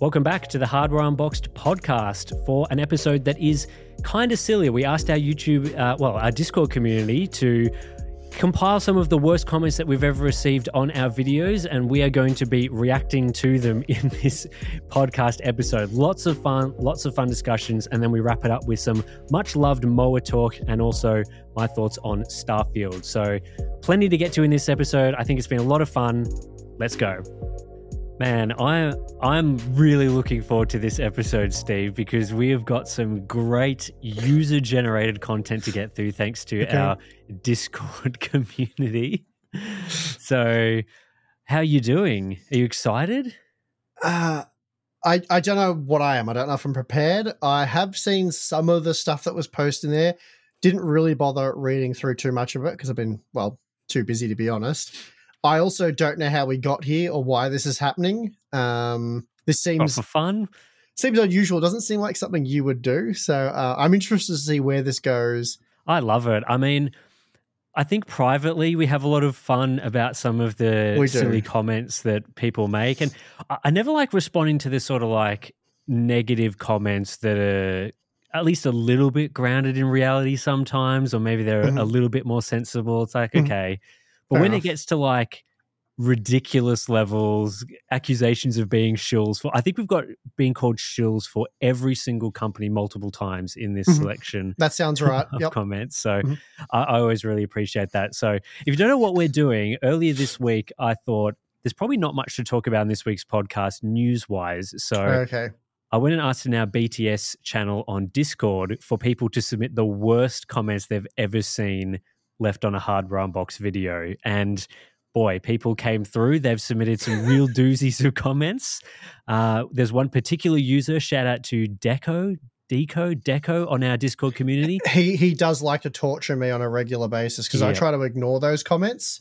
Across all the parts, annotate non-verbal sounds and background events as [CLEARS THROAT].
Welcome back to the Hardware Unboxed podcast for an episode that is kind of silly. We asked our YouTube, uh, well, our Discord community to compile some of the worst comments that we've ever received on our videos, and we are going to be reacting to them [LAUGHS] in this podcast episode. Lots of fun, lots of fun discussions, and then we wrap it up with some much loved mower talk and also my thoughts on Starfield. So, plenty to get to in this episode. I think it's been a lot of fun. Let's go. Man, I I'm really looking forward to this episode, Steve, because we have got some great user generated content to get through thanks to Okay. our Discord [LAUGHS] community. So, how are you doing? Are you excited? Uh, I, I don't know what I am. I don't know if I'm prepared. I have seen some of the stuff that was posted in there. Didn't really bother reading through too much of it because I've been, well, too busy to be honest. I also don't know how we got here or why this is happening. Um, this seems for fun? seems unusual. Doesn't seem like something you would do. So uh, I'm interested to see where this goes. I love it. I mean, I think privately we have a lot of fun about some of the silly comments that people make, and I, I never like responding to the sort of like negative comments that are at least a little bit grounded in reality sometimes, or maybe they're a Mhm. little bit more sensible. It's like Mhm. okay, but Fair when enough. it gets to like ridiculous levels, accusations of being shills for, I think we've got being called shills for every single company multiple times in this Mhm. selection [LAUGHS] That sounds right. [LAUGHS] of Yep. comments. So Mhm. I, I always really appreciate that. So if you don't know what we're doing, earlier this week, I thought there's probably not much to talk about in this week's podcast news wise. So Okay. I went and asked in our BTS channel on Discord for people to submit the worst comments they've ever seen left on a hardware unboxed video. And boy, people came through. They've submitted some real [LAUGHS] doozies of comments. Uh, there's one particular user, shout out to Deco, Deco, Deco on our Discord community. [LAUGHS] He he does like to torture me on a regular basis because I try to ignore those comments.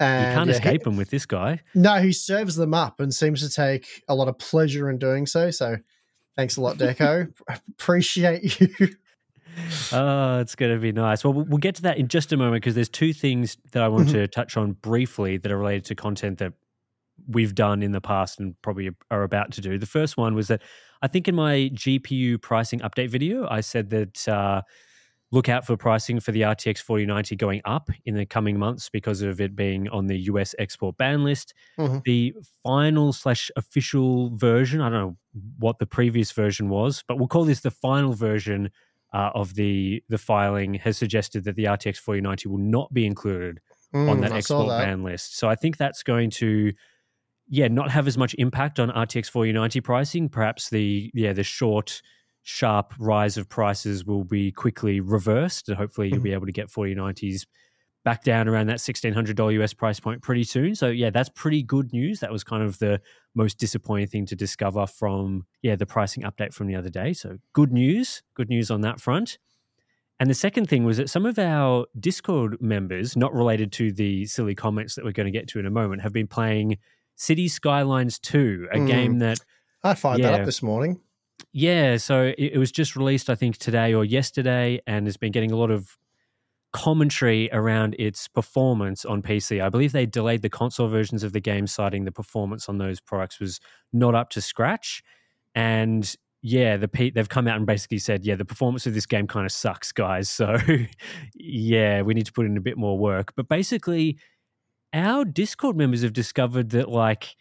And You can't yeah, he- escape them with this guy. No, he serves them up and seems to take a lot of pleasure in doing so. So thanks a lot, Deco. [LAUGHS] Appreciate you. Oh, it's going to be nice. Well, we'll get to that in just a moment because there's two things that I want to touch on briefly that are related to content that we've done in the past and probably are about to do. The first one was that I think in my GPU pricing update video, I said that uh, look out for pricing for the RTX 4090 going up in the coming months because of it being on the US export ban list. Mhm. The final slash official version, I don't know what the previous version was, but we'll call this the final version uh, of the the filing has suggested that the RTX 4090 will not be included on Mm, that I export that. ban list. So I think that's going to yeah, not have as much impact on RTX 4090 pricing. Perhaps the yeah, the short sharp rise of prices will be quickly reversed and hopefully you'll be able to get 4090s back down around that $1600 US price point pretty soon. So yeah, that's pretty good news. That was kind of the most disappointing thing to discover from yeah, the pricing update from the other day. So good news. Good news on that front. And the second thing was that some of our Discord members, not related to the silly comments that we're going to get to in a moment, have been playing City Skylines 2, a Mm. game that I fired that up this morning. Yeah, so it, it was just released, I think, today or yesterday, and has been getting a lot of commentary around its performance on PC. I believe they delayed the console versions of the game, citing the performance on those products was not up to scratch. And yeah, the P- they've come out and basically said, yeah, the performance of this game kind of sucks, guys. [LAUGHS] So yeah, we need to put in a bit more work. But basically, our Discord members have discovered that like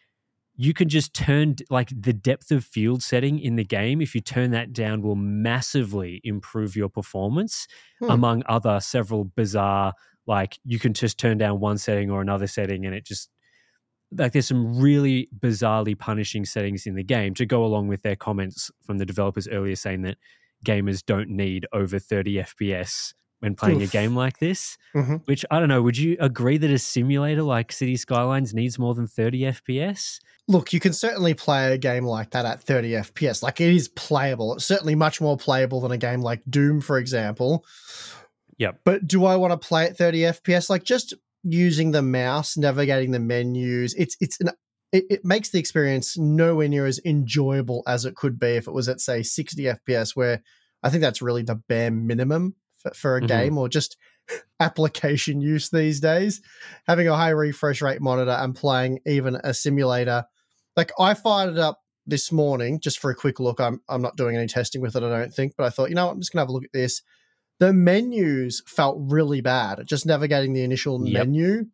you can just turn like the depth of field setting in the game if you turn that down will massively improve your performance Hmm. among other several bizarre like you can just turn down one setting or another setting and it just like there's some really bizarrely punishing settings in the game to go along with their comments from the developers earlier saying that gamers don't need over 30 fps when playing a game like this Mhm. which i don't know would you agree that a simulator like city skylines needs more than 30 fps Look, you can certainly play a game like that at 30 FPS. Like it is playable. It's certainly much more playable than a game like Doom, for example. Yep. But do I want to play at 30 FPS? Like just using the mouse, navigating the menus, it's it's an it, it makes the experience nowhere near as enjoyable as it could be if it was at say 60 FPS, where I think that's really the bare minimum for, for a Mhm. game or just [LAUGHS] application use these days. Having a high refresh rate monitor and playing even a simulator. Like I fired it up this morning just for a quick look. I'm I'm not doing any testing with it, I don't think, but I thought, you know, what, I'm just gonna have a look at this. The menus felt really bad. Just navigating the initial Yep. menu.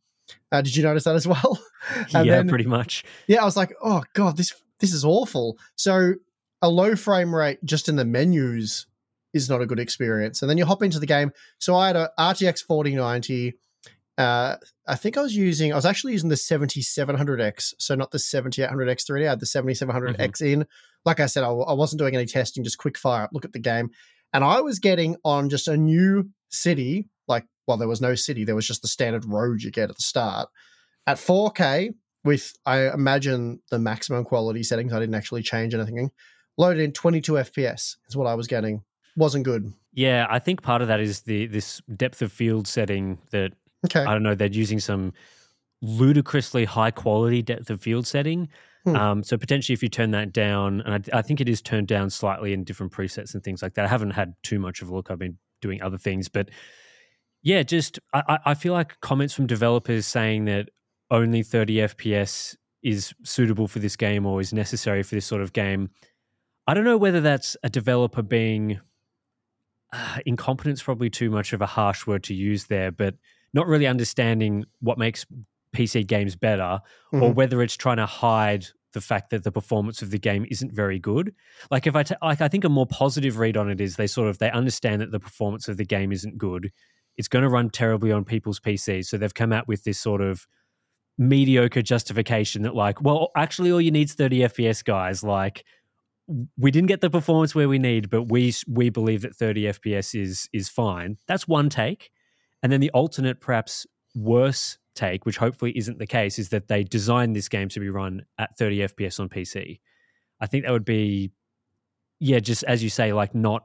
Uh, did you notice that as well? [LAUGHS] yeah then- pretty much yeah, I was like, oh god, this this is awful. So a low frame rate just in the menus is not a good experience. And then you hop into the game. So I had a RTX 4090. Uh, I think I was using, I was actually using the 7700X, so not the 7800X 3D. I had the 7700X in. Like I said, I, I wasn't doing any testing, just quick fire up, look at the game. And I was getting on just a new city, like, well, there was no city, there was just the standard road you get at the start at 4K with, I imagine, the maximum quality settings. I didn't actually change anything. Loaded in 22 FPS is what I was getting. Wasn't good. Yeah, I think part of that is the this depth of field setting that Okay. I don't know. They're using some ludicrously high quality depth of field setting. Hmm. Um, so potentially, if you turn that down, and I, I think it is turned down slightly in different presets and things like that. I haven't had too much of a look. I've been doing other things, but yeah, just I, I I feel like comments from developers saying that only 30 FPS is suitable for this game or is necessary for this sort of game. I don't know whether that's a developer being uh, [SIGHS] incompetence probably too much of a harsh word to use there, but not really understanding what makes PC games better, or Mhm. whether it's trying to hide the fact that the performance of the game isn't very good. Like if I ta- like, I think a more positive read on it is they sort of they understand that the performance of the game isn't good. It's going to run terribly on people's PCs, so they've come out with this sort of mediocre justification that like, well, actually, all you need is 30 FPS, guys. Like, we didn't get the performance where we need, but we we believe that 30 FPS is is fine. That's one take, and then the alternate, perhaps worse take, which hopefully isn't the case, is that they designed this game to be run at 30 FPS on PC. I think that would be, yeah, just as you say, like not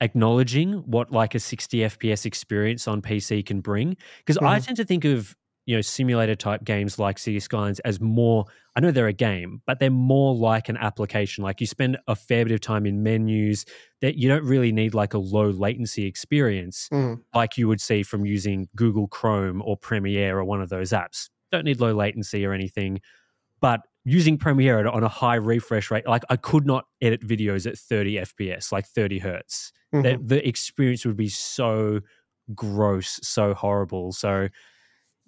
acknowledging what like a 60 FPS experience on PC can bring. Because I Mhm. tend to think of you know simulator type games like City Skylines as more. I know they're a game, but they're more like an application. Like you spend a fair bit of time in menus that you don't really need like a low latency experience Mhm. like you would see from using Google Chrome or Premiere or one of those apps. Don't need low latency or anything, but using Premiere on a high refresh rate, like I could not edit videos at 30 FPS, like 30 hertz. Mhm. The, the experience would be so gross, so horrible. So,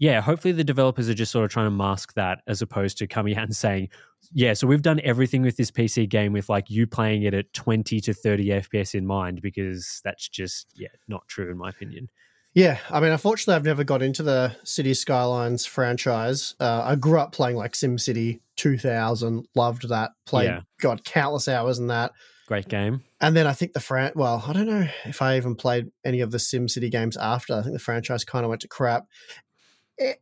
yeah, hopefully the developers are just sort of trying to mask that as opposed to coming out and saying, yeah, so we've done everything with this PC game with like you playing it at 20 to 30 FPS in mind because that's just, yeah, not true in my opinion. Yeah, I mean, unfortunately, I've never got into the City Skylines franchise. Uh, I grew up playing like SimCity 2000, loved that, played, Yeah. got countless hours in that. Great game. And then I think the fran well, I don't know if I even played any of the SimCity games after. I think the franchise kind of went to crap.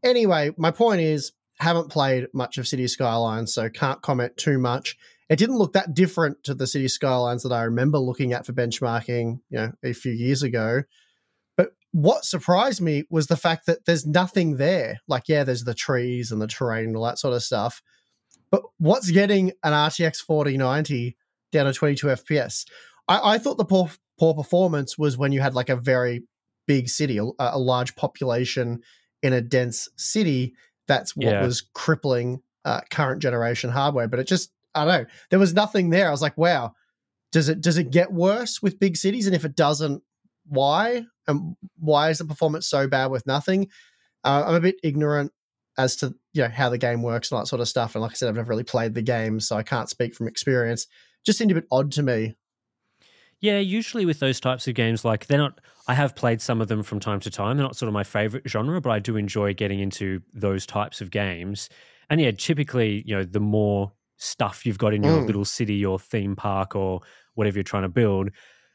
Anyway, my point is, haven't played much of City Skylines, so can't comment too much. It didn't look that different to the City Skylines that I remember looking at for benchmarking, you know, a few years ago. But what surprised me was the fact that there's nothing there. Like, yeah, there's the trees and the terrain and all that sort of stuff. But what's getting an RTX 4090 down to 22 FPS? I, I thought the poor, poor performance was when you had like a very big city, a, a large population in a dense city. That's what Yeah. was crippling uh, current generation hardware. But it just, I don't know, there was nothing there. I was like, wow, does it does it get worse with big cities? And if it doesn't, why? And why is the performance so bad with nothing? Uh, I'm a bit ignorant as to you know how the game works and all that sort of stuff. And like I said, I've never really played the game, so I can't speak from experience. Just seemed a bit odd to me. Yeah, usually with those types of games, like they're not. I have played some of them from time to time. They're not sort of my favorite genre, but I do enjoy getting into those types of games. And yeah, typically, you know, the more stuff you've got in your Mm. little city or theme park or whatever you're trying to build,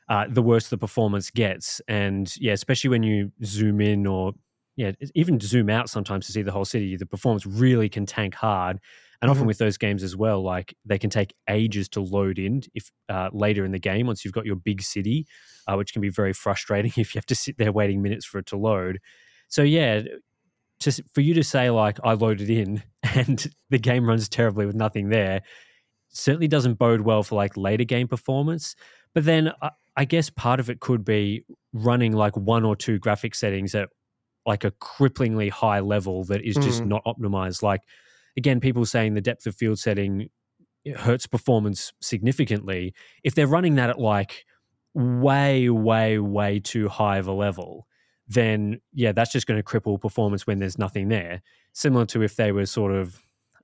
uh, the worse the performance gets. And yeah, especially when you zoom in or yeah, even zoom out sometimes to see the whole city, the performance really can tank hard. And often Mhm. with those games as well, like they can take ages to load in if uh, later in the game once you've got your big city, uh, which can be very frustrating [LAUGHS] if you have to sit there waiting minutes for it to load. So yeah, just for you to say like I loaded in [LAUGHS] and the game runs terribly with nothing there, certainly doesn't bode well for like later game performance. But then I, I guess part of it could be running like one or two graphic settings at like a cripplingly high level that is just Mhm. not optimized. Like again, people saying the depth of field setting hurts performance significantly. If they're running that at like way, way, way too high of a level, then yeah, that's just going to cripple performance when there's nothing there. Similar to if they were sort of,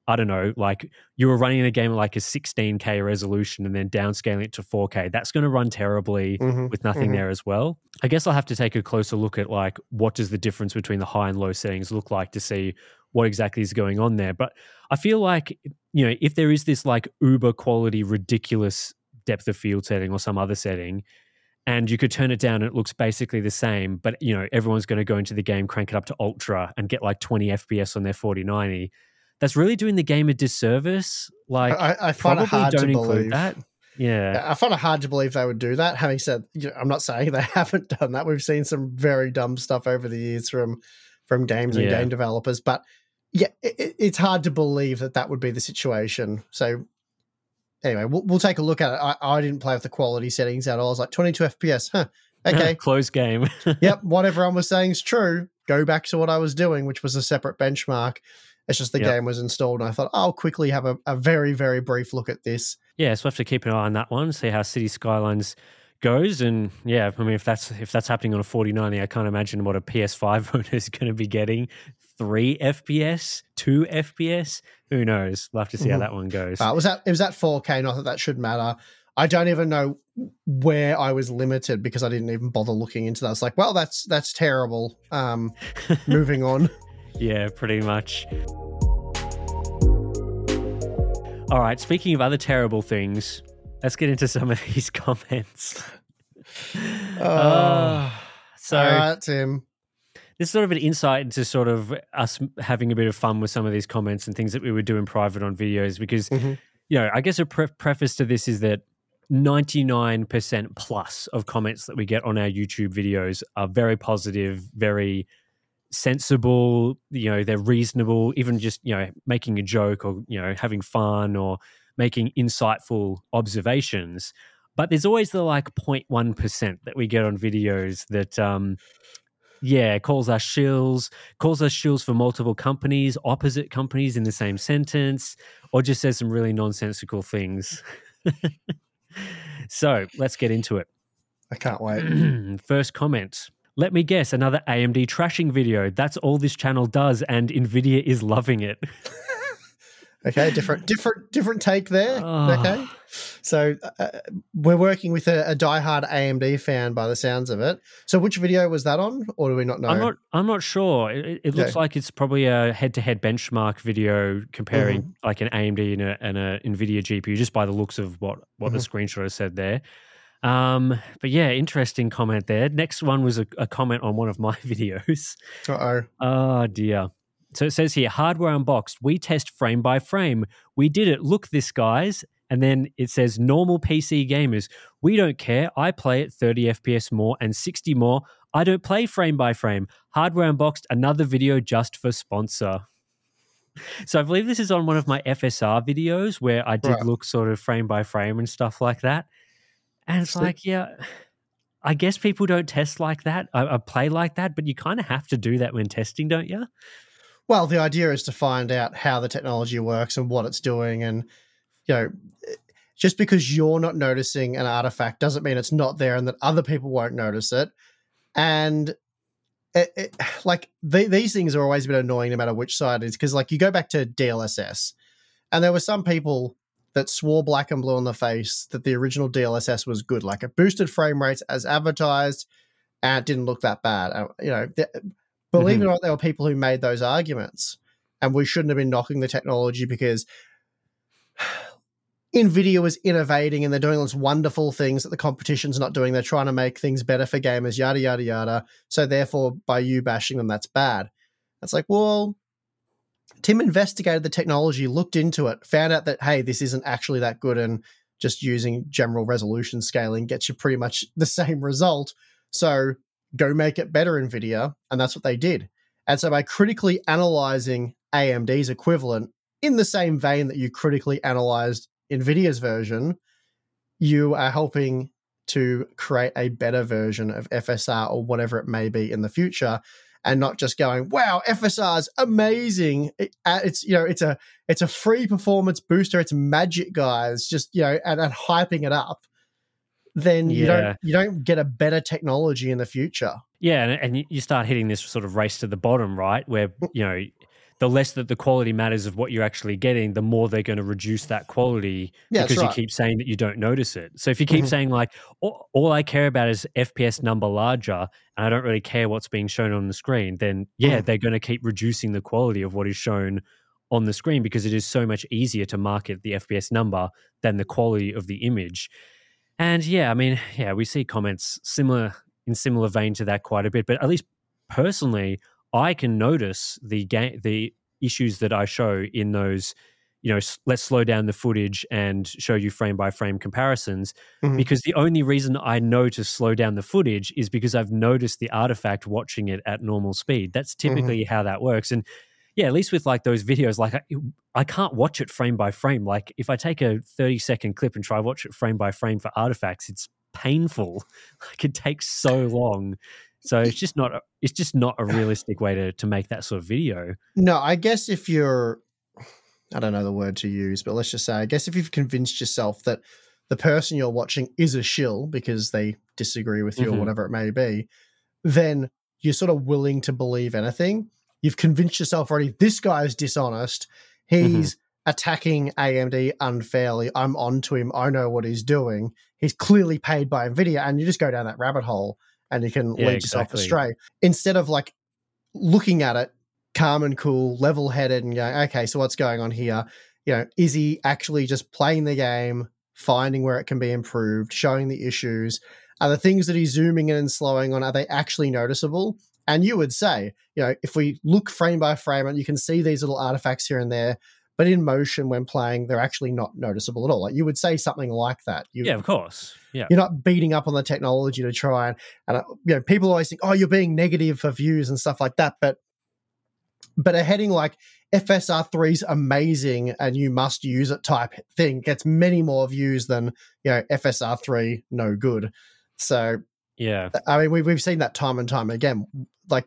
I don't know, like you were running a game at like a 16K resolution and then downscaling it to 4K. That's going to run terribly Mhm, with nothing mhm. there as well. I guess I'll have to take a closer look at like what does the difference between the high and low settings look like to see what exactly is going on there. But I feel like you know if there is this like uber quality ridiculous depth of field setting or some other setting and you could turn it down and it looks basically the same but you know everyone's going to go into the game crank it up to ultra and get like 20 fps on their 4090 that's really doing the game a disservice like I, I find probably it hard don't to include believe that yeah I find it hard to believe they would do that. Having said, you know, I'm not saying they [LAUGHS] haven't done that. We've seen some very dumb stuff over the years from from games and Yeah. game developers, but yeah, it, it- it's hard to believe that that would be the situation. So anyway, we'll, we'll take a look at it. I, I didn't play with the quality settings at all. I was like 22 FPS, huh? [LAUGHS] Okay, close game [LAUGHS] yep, what everyone was saying is true. Go back to what I was doing, which was a separate benchmark. It's just the Yep. game was installed, and I thought I'll quickly have a, a very, very brief look at this. yeah, so we have to keep an eye on that one, see how City Skylines goes, and yeah, I mean if that's if that's happening on a 4090, I can't imagine what a PS5 [LAUGHS] owner is going to be getting. Three FPS, two FPS, who knows? We'll have to see how Mhm. that one goes. Was that it was at 4K. Not that that should matter. I don't even know where I was limited because I didn't even bother looking into that. I was like, well, that's that's terrible. Um, [LAUGHS] moving on. Yeah, pretty much. All right, speaking of other terrible things, let's get into some of these [LAUGHS] comments. Uh, so, All right, Tim. This is sort of an insight into sort of us having a bit of fun with some of these comments and things that we would do in private on videos because, Mhm. you know, I guess a pre- preface to this is that 99% plus of comments that we get on our YouTube videos are very positive, very sensible, you know, they're reasonable, even just, you know, making a joke or, you know, having fun or making insightful observations. But there's always the like 0.1% that we get on videos that, um, yeah, calls us shills, calls us shills for multiple companies, opposite companies in the same sentence, or just says some really nonsensical things. [LAUGHS] so let's get into it. I can't wait. [CLEARS THROAT] First comment. Let me guess, another AMD trashing video. That's all this channel does, and Nvidia is loving it. [LAUGHS] Okay, different, different, different take there. Oh. Okay, so uh, we're working with a, a diehard AMD fan by the sounds of it. So, which video was that on, or do we not know? I'm not. I'm not sure. It, it- looks like it's probably a head-to-head benchmark video comparing Mm-hmm. like an AMD and a, and a Nvidia GPU, just by the looks of what what the Mm-hmm. screenshot has said there. Um, but yeah, interesting comment there. Next one was a, a comment on one of my [LAUGHS] videos. Uh oh. Oh dear. So it says here, hardware unboxed. We test frame by frame. We did it. Look, this guys. And then it says normal PC gamers, we don't care. I play at 30 FPS more and 60 more. I don't play frame by frame. Hardware Unboxed, another video just for sponsor. [LAUGHS] So I believe this is on one of my FSR videos where I did Right. look sort of frame by frame and stuff like that. And it's like, yeah, I guess people don't test like that, I, I play like that, but you kind of have to do that when testing, don't you? Well, the idea is to find out how the technology works and what it's doing. And, you know, just because you're not noticing an artifact doesn't mean it's not there and that other people won't notice it. And, it, it, [SIGHS] like, the, these things are always a bit annoying no matter which side it is. Because, like, you go back to DLSS, and there were some people that swore black and blue on the face that the original DLSS was good. Like, it boosted frame rates as advertised and it didn't look that bad. Uh, You know, believe mm-hmm. it or not, there were people who made those arguments, and we shouldn't have been knocking the technology because [SIGHS] Nvidia was innovating and they're doing all these wonderful things that the competition's not doing. They're trying to make things better for gamers, yada yada yada. So therefore, by you bashing them, that's bad. It's like, well, Tim investigated the technology, looked into it, found out that hey, this isn't actually that good, and just using general resolution scaling gets you pretty much [LAUGHS] the same result. So go make it better, Nvidia, and that's what they did. And so by critically analyzing AMD's equivalent in the same vein that you critically analyzed Nvidia's version, you are helping to create a better version of FSR or whatever it may be in the future and not just going wow FSR is amazing. It, uh, it's you know it's a it's a free performance booster. It's magic guys just you know and, and hyping it up then you don't you don't get a better technology in the future Yeah, and, and you- start hitting this sort of race to the bottom, right? Where you know the less that the quality matters of what you're actually getting, the more they're going to reduce that quality Yeah, because you keep saying that you don't notice it. So if you keep Mhm. saying like all, all I care about is FPS number larger, and I don't really care what's being shown on the screen, then yeah, Mhm. they're going to keep reducing the quality of what is shown on the screen because it is so much easier to market the FPS number than the quality of the image. And yeah, I mean, yeah, we see comments similar in similar vein to that quite a bit. But at least personally, I can notice the game, the issues that I show in those. You know, s- let's slow down the footage and show you frame by frame comparisons. Mhm. Because the only reason I know to slow down the footage is because I've noticed the artifact watching it at normal speed. That's typically how that works. And yeah, at least with like those videos, like I, I can't watch it frame by frame. Like if I take a 30 second clip and try to watch it frame by frame for artifacts, it's painful. [LAUGHS] Like it takes so long. So it's just not a, it's just not a realistic way to to make that sort of video. No, I guess if you're, I don't know the word to use, but let's just say, I guess if you've convinced yourself that the person you're watching is a shill because they disagree with you Mhm. or whatever it may be, then you're sort of willing to believe anything. You've convinced yourself already, this guy is dishonest. He's mm-hmm. attacking AMD unfairly. I'm onto him. I know what he's doing. He's clearly paid by NVIDIA. And you just go down that rabbit hole and you can Yeah, lead yourself exactly. astray. Instead of like looking at it calm and cool, level headed, and going, okay, so what's going on here? You know, is he actually just playing the game, finding where it can be improved, showing the issues? Are the things that he's zooming in and slowing on, are they actually noticeable? And you would say, you know, if we look frame by frame and you can see these little artifacts here and there, but in motion when playing, they're actually not noticeable at all. Like you would say something like that. You, Yeah, of course. Yeah. you're not beating up on the technology to try and and uh, you know people always think oh you're being negative for views and stuff like that but but a heading like FSR3 is amazing and you must use it type thing gets many more views than you know FSR3 no good so Yeah. I mean we've, we've seen that time and time again. Like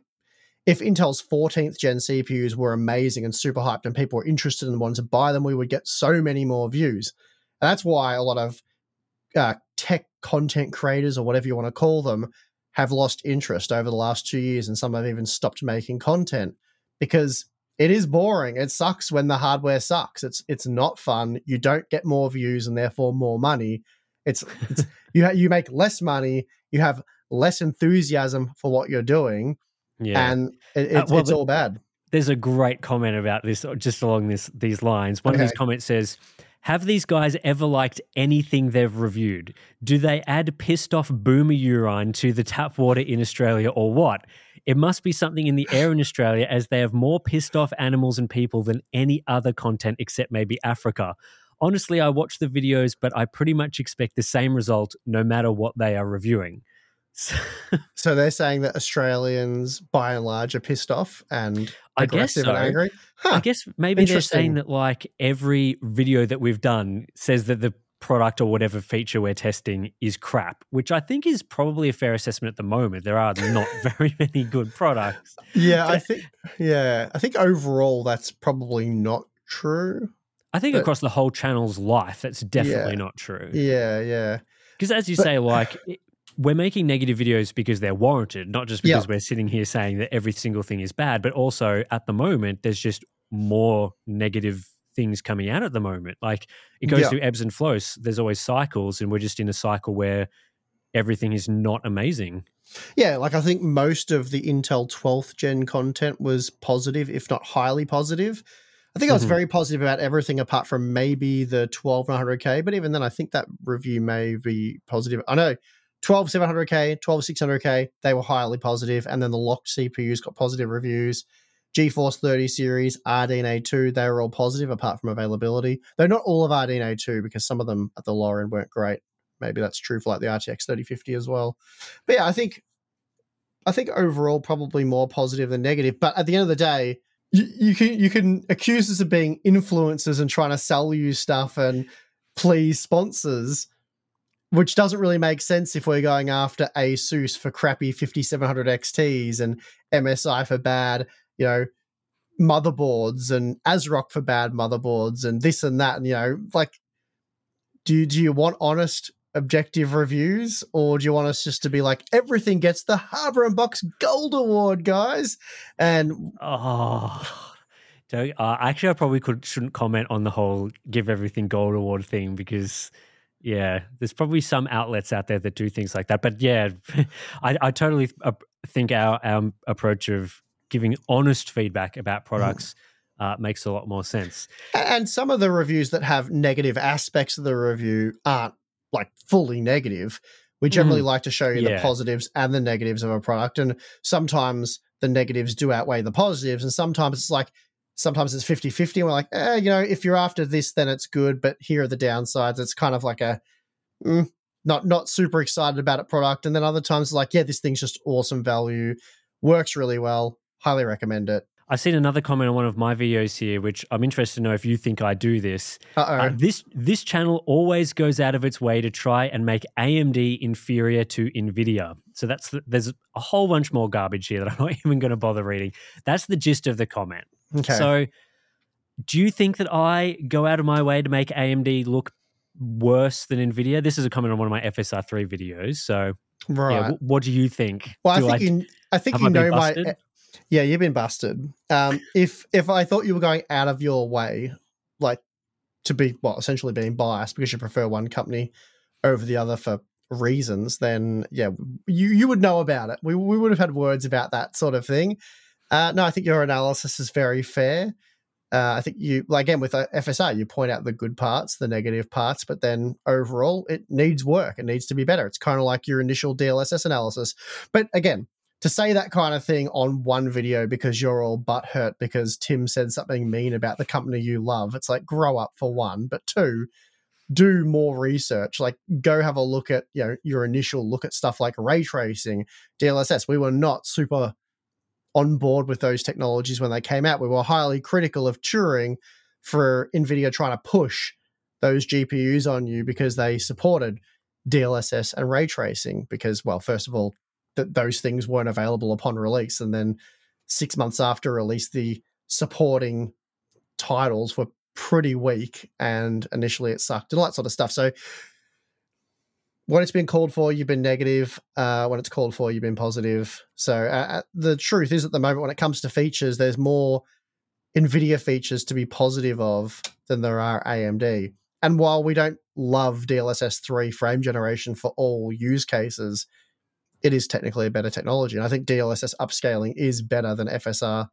if Intel's 14th gen CPUs were amazing and super hyped and people were interested and wanted to buy them we would get so many more views. And that's why a lot of uh, tech content creators or whatever you want to call them have lost interest over the last two years and some have even stopped making content because it is boring. It sucks when the hardware sucks. It's it's not fun. You don't get more views and therefore more money. It's, it's you ha- you make less money you have less enthusiasm for what you're doing Yeah. and it, Uh, it's, well, it's all bad There's a great comment about this, uh, just along this these lines. One of these comments says, "Have these guys ever liked anything they've reviewed? Do they add pissed off boomer urine to the tap water in Australia, or what? It must be something in the air in Australia, as they have more pissed off animals and people than any other content except maybe Africa." Honestly, I watch the videos, but I pretty much expect the same result no matter what they are reviewing. So, [LAUGHS] So they're saying that Australians, by and large, are pissed off and I guess aggressive and angry. Huh. I guess maybe they're saying that like every video that we've done says that the product or whatever feature we're testing is crap, which I think is probably a fair assessment at the moment. There are not [LAUGHS] very many good products. Yeah, I think. Yeah, I think overall that's probably not true. I think But- across the whole channel's life, that's definitely Yeah. not true. Yeah, yeah, Because as you But- say, [LAUGHS] like we're making negative videos because they're warranted, not just Yeah. because we're sitting here saying that every single thing is bad, but also at the moment there's just more negative things coming out at the moment. Like it goes Yeah. through ebbs and flows. There's always cycles, and we're just in a cycle where everything is not amazing. yeah. Like I think most of the Intel 12th gen content was positive, if not highly positive. I think I was Mhm. very positive about everything apart from maybe the 12900K, but even then, I think that review may be positive. I know 12700K, 12600K, they were highly positive, and then the locked CPUs got positive reviews. GeForce 30 series, RDNA 2, they were all positive apart from availability. Though not all of RDNA 2, because some of them at the lower end weren't great. Maybe that's true for like the RTX 3050 as well. But yeah, I think I think overall probably more positive than negative. But at the end of the day, you, can you can accuse us of being influencers and trying to sell you stuff and please sponsors, which doesn't really make sense if we're going after ASUS for crappy 5700 XTs and MSI for bad, you know, motherboards and ASRock for bad motherboards and this and that. And, you know, like, do do you want honest, objective reviews or do you want us just to be like, everything gets the Hardware Unboxed Gold Award, guys? And Oh, don't, uh, actually, I probably could shouldn't comment on the whole give everything gold award thing because, yeah, there's probably some outlets out there that do things like that. But yeah, [LAUGHS] I, I totally think our, our approach of giving honest feedback about products uh, makes a lot more sense. And some of the reviews that have negative aspects of the review aren't like fully negative. We generally like to show you the positives and the negatives of a product. And sometimes the negatives do outweigh the positives. And sometimes it's like, sometimes it's 50 50. And we're like, eh, you know, if you're after this, then it's good. But here are the downsides. It's kind of like a, mm, not not super excited about it product. And then other times, it's like, yeah, this thing's just awesome value, works really well, highly recommend it. I've seen another comment on one of my videos here, which I'm interested to know if you think I do this. Uh this this channel always goes out of its way to try and make AMD inferior to Nvidia. So that's the, there's a whole bunch more garbage here that I'm [LAUGHS] not even going to bother reading. That's the gist of the comment. okay. So, do you think that I go out of my way to make AMD look worse than Nvidia? This is a comment on one of my FSR3 videos. So, right. yeah, wh- what do you think? Well, I Do think you, I think you I know my. Yeah, you've been busted. Um, if if I thought you were going out of your way, like to be well, essentially being biased because you prefer one company over the other for reasons, then yeah, you you would know about it. We we would have had words about that sort of thing. Uh, no, I think your analysis is very fair. Uh, I think you, like again with uh, FSR, you point out the good parts, the negative parts, but then overall, it needs work. It needs to be better. It's kind of like your initial DLSS analysis. But again, to say that kind of thing on one video because you're all butthurt because Tim said something mean about the company you love, it's like grow up for one, but two, do more research. Like go have a look at you know your initial look at stuff like ray tracing, DLSS. We were not super on board with those technologies when they came out. We were highly critical of Turing for Nvidia trying to push those GPUs on you because they supported DLSS and ray tracing. Because, well, first of all, th- those things weren't available upon release, and then six months after release, the supporting titles were pretty weak, and initially it sucked and all that sort of stuff. So. When it's been called for, you've been negative. Uh, when it's called for, you've been positive. So uh, uh, the truth is, at the moment, when it comes to features, there's more NVIDIA features to be positive of than there are AMD. And while we don't love DLSS 3 frame generation for all use cases, it is technically a better technology. And I think DLSS upscaling is better than FSR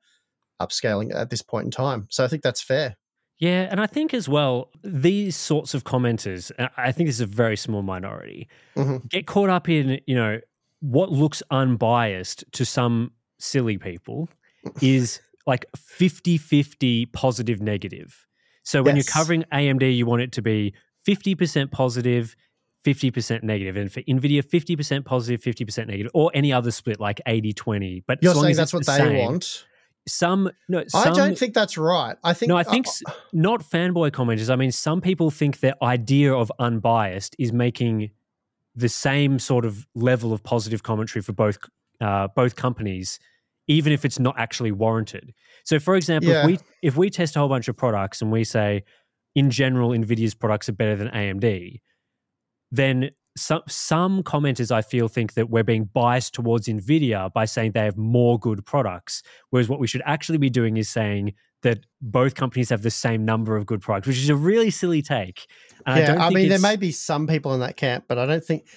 upscaling at this point in time. So I think that's fair. Yeah, and I think as well, these sorts of commenters, I think this is a very small minority, Mhm. get caught up in, you know, what looks unbiased to some silly people [LAUGHS] is like 50 50 positive negative. So when Yes. you're covering AMD, you want it to be 50% positive, 50% And for NVIDIA, 50% positive, 50% negative, or any other split like 80 20. But You're as long saying as that's what the they same, want. Some, no, I don't think that's right. I think no, I think s- not fanboy commenters. I mean, some people think their idea of unbiased is making the same sort of level of positive commentary for both uh, both companies, even if it's not actually warranted. So, for example, Yeah. if we if we test a whole bunch of products and we say, in general, Nvidia's products are better than AMD, then some some commenters I feel think that we're being biased towards Nvidia by saying they have more good products, whereas what we should actually be doing is saying that both companies have the same number of good products, which is a really silly take. And yeah, I, don't I, mean, there may be some people in that camp, but I don't think.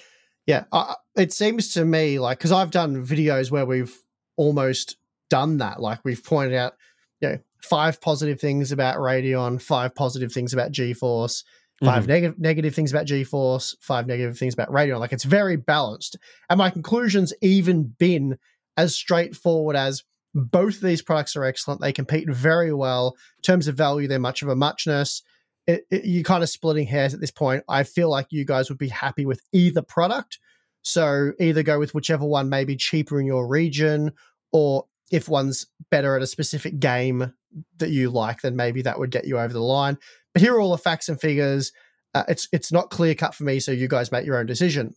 Yeah, I, it seems to me like because I've done videos where we've almost done that. Like we've pointed out, you know, five positive things about Radeon, five positive things about GeForce, 5 Mhm. negative negative things about GeForce, five negative things about Radeon. Like it's very balanced, and my conclusions even been as straightforward as both of these products are excellent. They compete very well in terms of value. They're much of a muchness it, it, you're kind of splitting hairs at this point. I feel like you guys would be happy with either product. So either go with whichever one may be cheaper in your region, or if one's better at a specific game that you like, then maybe that would get you over the line. But here are all the facts and figures. Uh, it's it's not clear cut for me, so you guys make your own decision.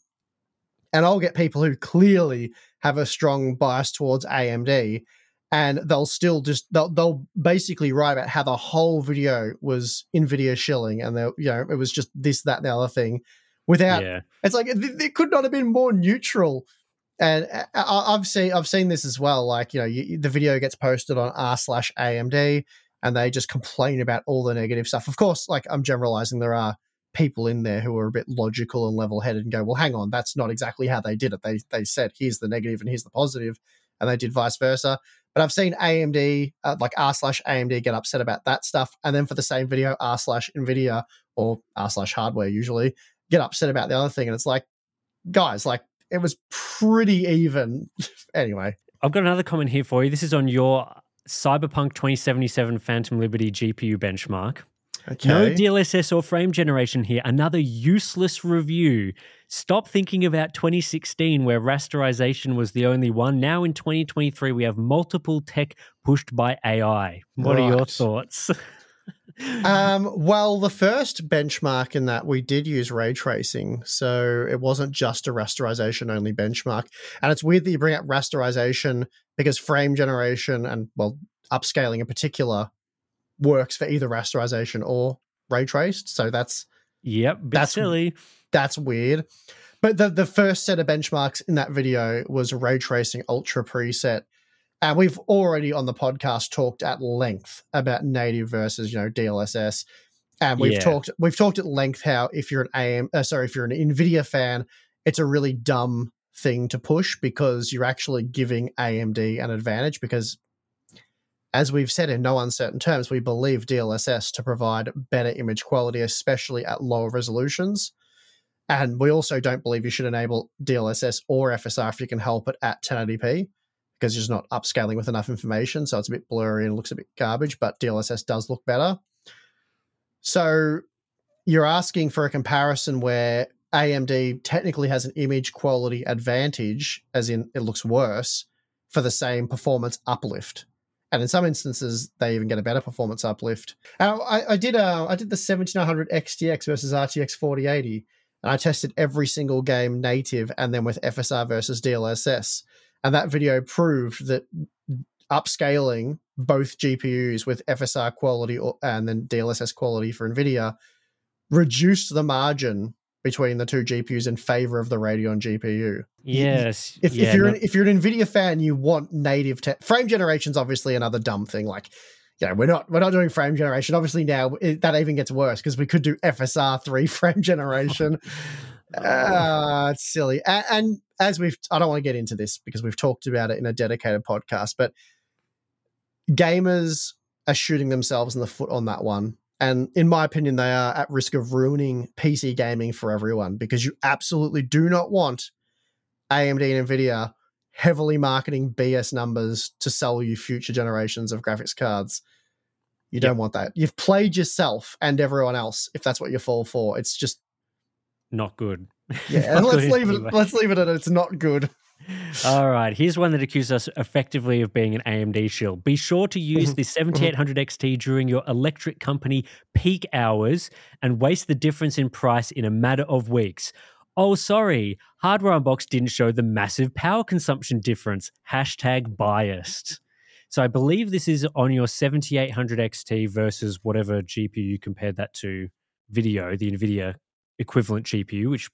And I'll get people who clearly have a strong bias towards AMD, and they'll still just they'll they'll basically write about how the whole video was Nvidia shilling, and they you know it was just this that and the other thing, without yeah. it's like it, it could not have been more neutral. And I, I've seen I've seen this as well. Like you know, you, the video gets posted on r slash AMD, and they just complain about all the negative stuff. Of course, like I'm generalizing, there are people in there who are a bit logical and level headed and go, well, hang on, that's not exactly how they did it. They they said here's the negative and here's the positive, and they did vice versa. But I've seen AMD uh, like r slash AMD get upset about that stuff, and then for the same video r slash Nvidia or r slash hardware usually get upset about the other thing, and it's like, guys, like it was pretty even. [LAUGHS] anyway, I've got another comment here for you. This is on your Cyberpunk 2077 Phantom Liberty GPU benchmark. okay. No DLSS or frame generation here. Another useless review. Stop thinking about 2016 where rasterization was the only one. Now in 2023, we have multiple tech pushed by AI. What are your thoughts? [LAUGHS] um, well, the first benchmark in that we did use ray tracing, so it wasn't just a rasterization only benchmark. And it's weird that you bring up rasterization because frame generation and well, upscaling in particular works for either rasterization or ray traced. So that's yep, That's- silly. that's weird. But the the first set of benchmarks in that video was ray tracing ultra preset. And we've already on the podcast talked at length about native versus, you know, DLSS. And we've Yeah. talked we've talked at length how if you're an AM uh, sorry, if you're an Nvidia fan, it's a really dumb thing to push because you're actually giving AMD an advantage because as we've said in no uncertain terms, we believe DLSS to provide better image quality, especially at lower resolutions. And we also don't believe you should enable DLSS or FSR if you can help it at 1080p because you're just not upscaling with enough information. So it's a bit blurry and looks a bit garbage, but DLSS does look better. So you're asking for a comparison where AMD technically has an image quality advantage, as in it looks worse, for the same performance uplift. And in some instances, they even get a better performance uplift. I, I did uh, I did the 7900 XTX versus RTX 4080, and I tested every single game native and then with FSR versus DLSS. And that video proved that upscaling both GPUs with FSR quality or, and then DLSS quality for NVIDIA reduced the margin between the two GPUs in favor of the Radeon GPU. Yes. If, yeah, if you're no- an, if you're an Nvidia fan, you want native te- frame generation's obviously another dumb thing. Like, you know, we're not we're not doing frame generation. Obviously now it, that even gets worse because we could do FSR three [LAUGHS] frame generation. Uh, it's silly. And, and as we've, I don't want to get into this because we've talked about it in a dedicated podcast, but gamers are shooting themselves in the foot on that one. And in my opinion, they are at risk of ruining PC gaming for everyone because you absolutely do not want AMD and Nvidia heavily marketing BS numbers to sell you future generations of graphics cards. You don't want that. You've played yourself and everyone else if that's what you fall for. It's just Not good. yeah. [LAUGHS] Not let's good leave it. Let's leave it at it's not good. [LAUGHS] All right, here's one that accuses us effectively of being an AMD shill. Be sure to mm-hmm. use the mm-hmm. 7800 XT during your electric company peak hours and waste the difference in price in a matter of weeks. Oh, sorry, Hardware Unboxed didn't show the massive power consumption difference. Hashtag biased. So I believe this is on your 7800 XT versus whatever GPU you compared that to video, the NVIDIA equivalent GPU, which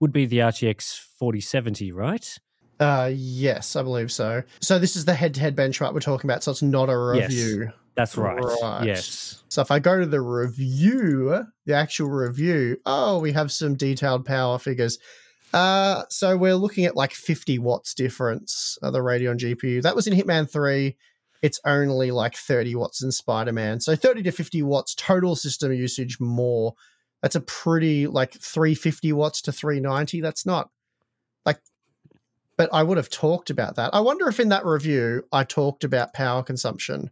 would be the RTX 4070, right? Uh, yes, I believe so. So this is the head-to-head benchmark we're talking about. So it's not a review. Yes. That's right. Right. Yes. So if I go to the review, the actual review, oh, we have some detailed power figures. Uh, so we're looking at like 50 watts difference of the Radeon GPU. That was in Hitman 3. It's only like 30 watts in Spider-Man. So 30 to 50 watts total system usage more. That's a pretty like 350 watts to 390. That's not like but I would have talked about that. I wonder if in that review I talked about power consumption.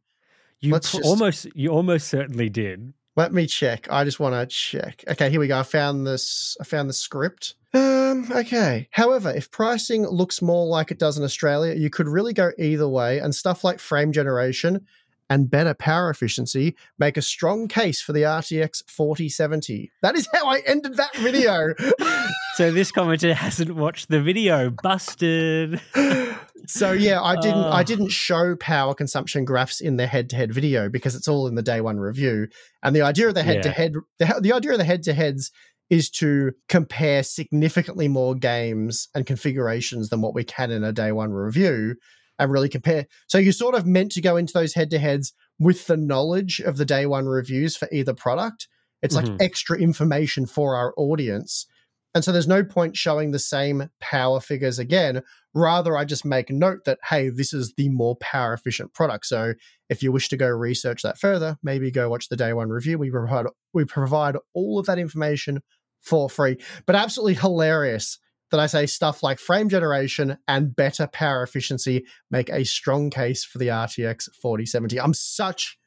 You pr- just- almost you almost certainly did. Let me check. I just want to check. Okay, here we go. I found this. I found the script. Um, okay. However, if pricing looks more like it does in Australia, you could really go either way, and stuff like frame generation and better power efficiency make a strong case for the RTX 4070. That is how I ended that video. [LAUGHS] So this commenter hasn't watched the video. Busted. [LAUGHS] so yeah, I didn't I Oh. didn't show power consumption graphs in the head-to-head video because it's all in the day one review. And the idea of the head-to-head the, the idea of the head-to-heads is to compare significantly more games and configurations than what we can in a day one review and really compare. So you're sort of meant to go into those head-to-heads with the knowledge of the day one reviews for either product. It's like Mhm. extra information for our audience. And so there's no point showing the same power figures again. Rather, I just make note that, hey, this is the more power efficient product. So if you wish to go research that further, maybe go watch the day one review. We provide we provide all of that information for free. But absolutely hilarious that I say stuff like frame generation and better power efficiency make a strong case for the RTX 4070. I'm such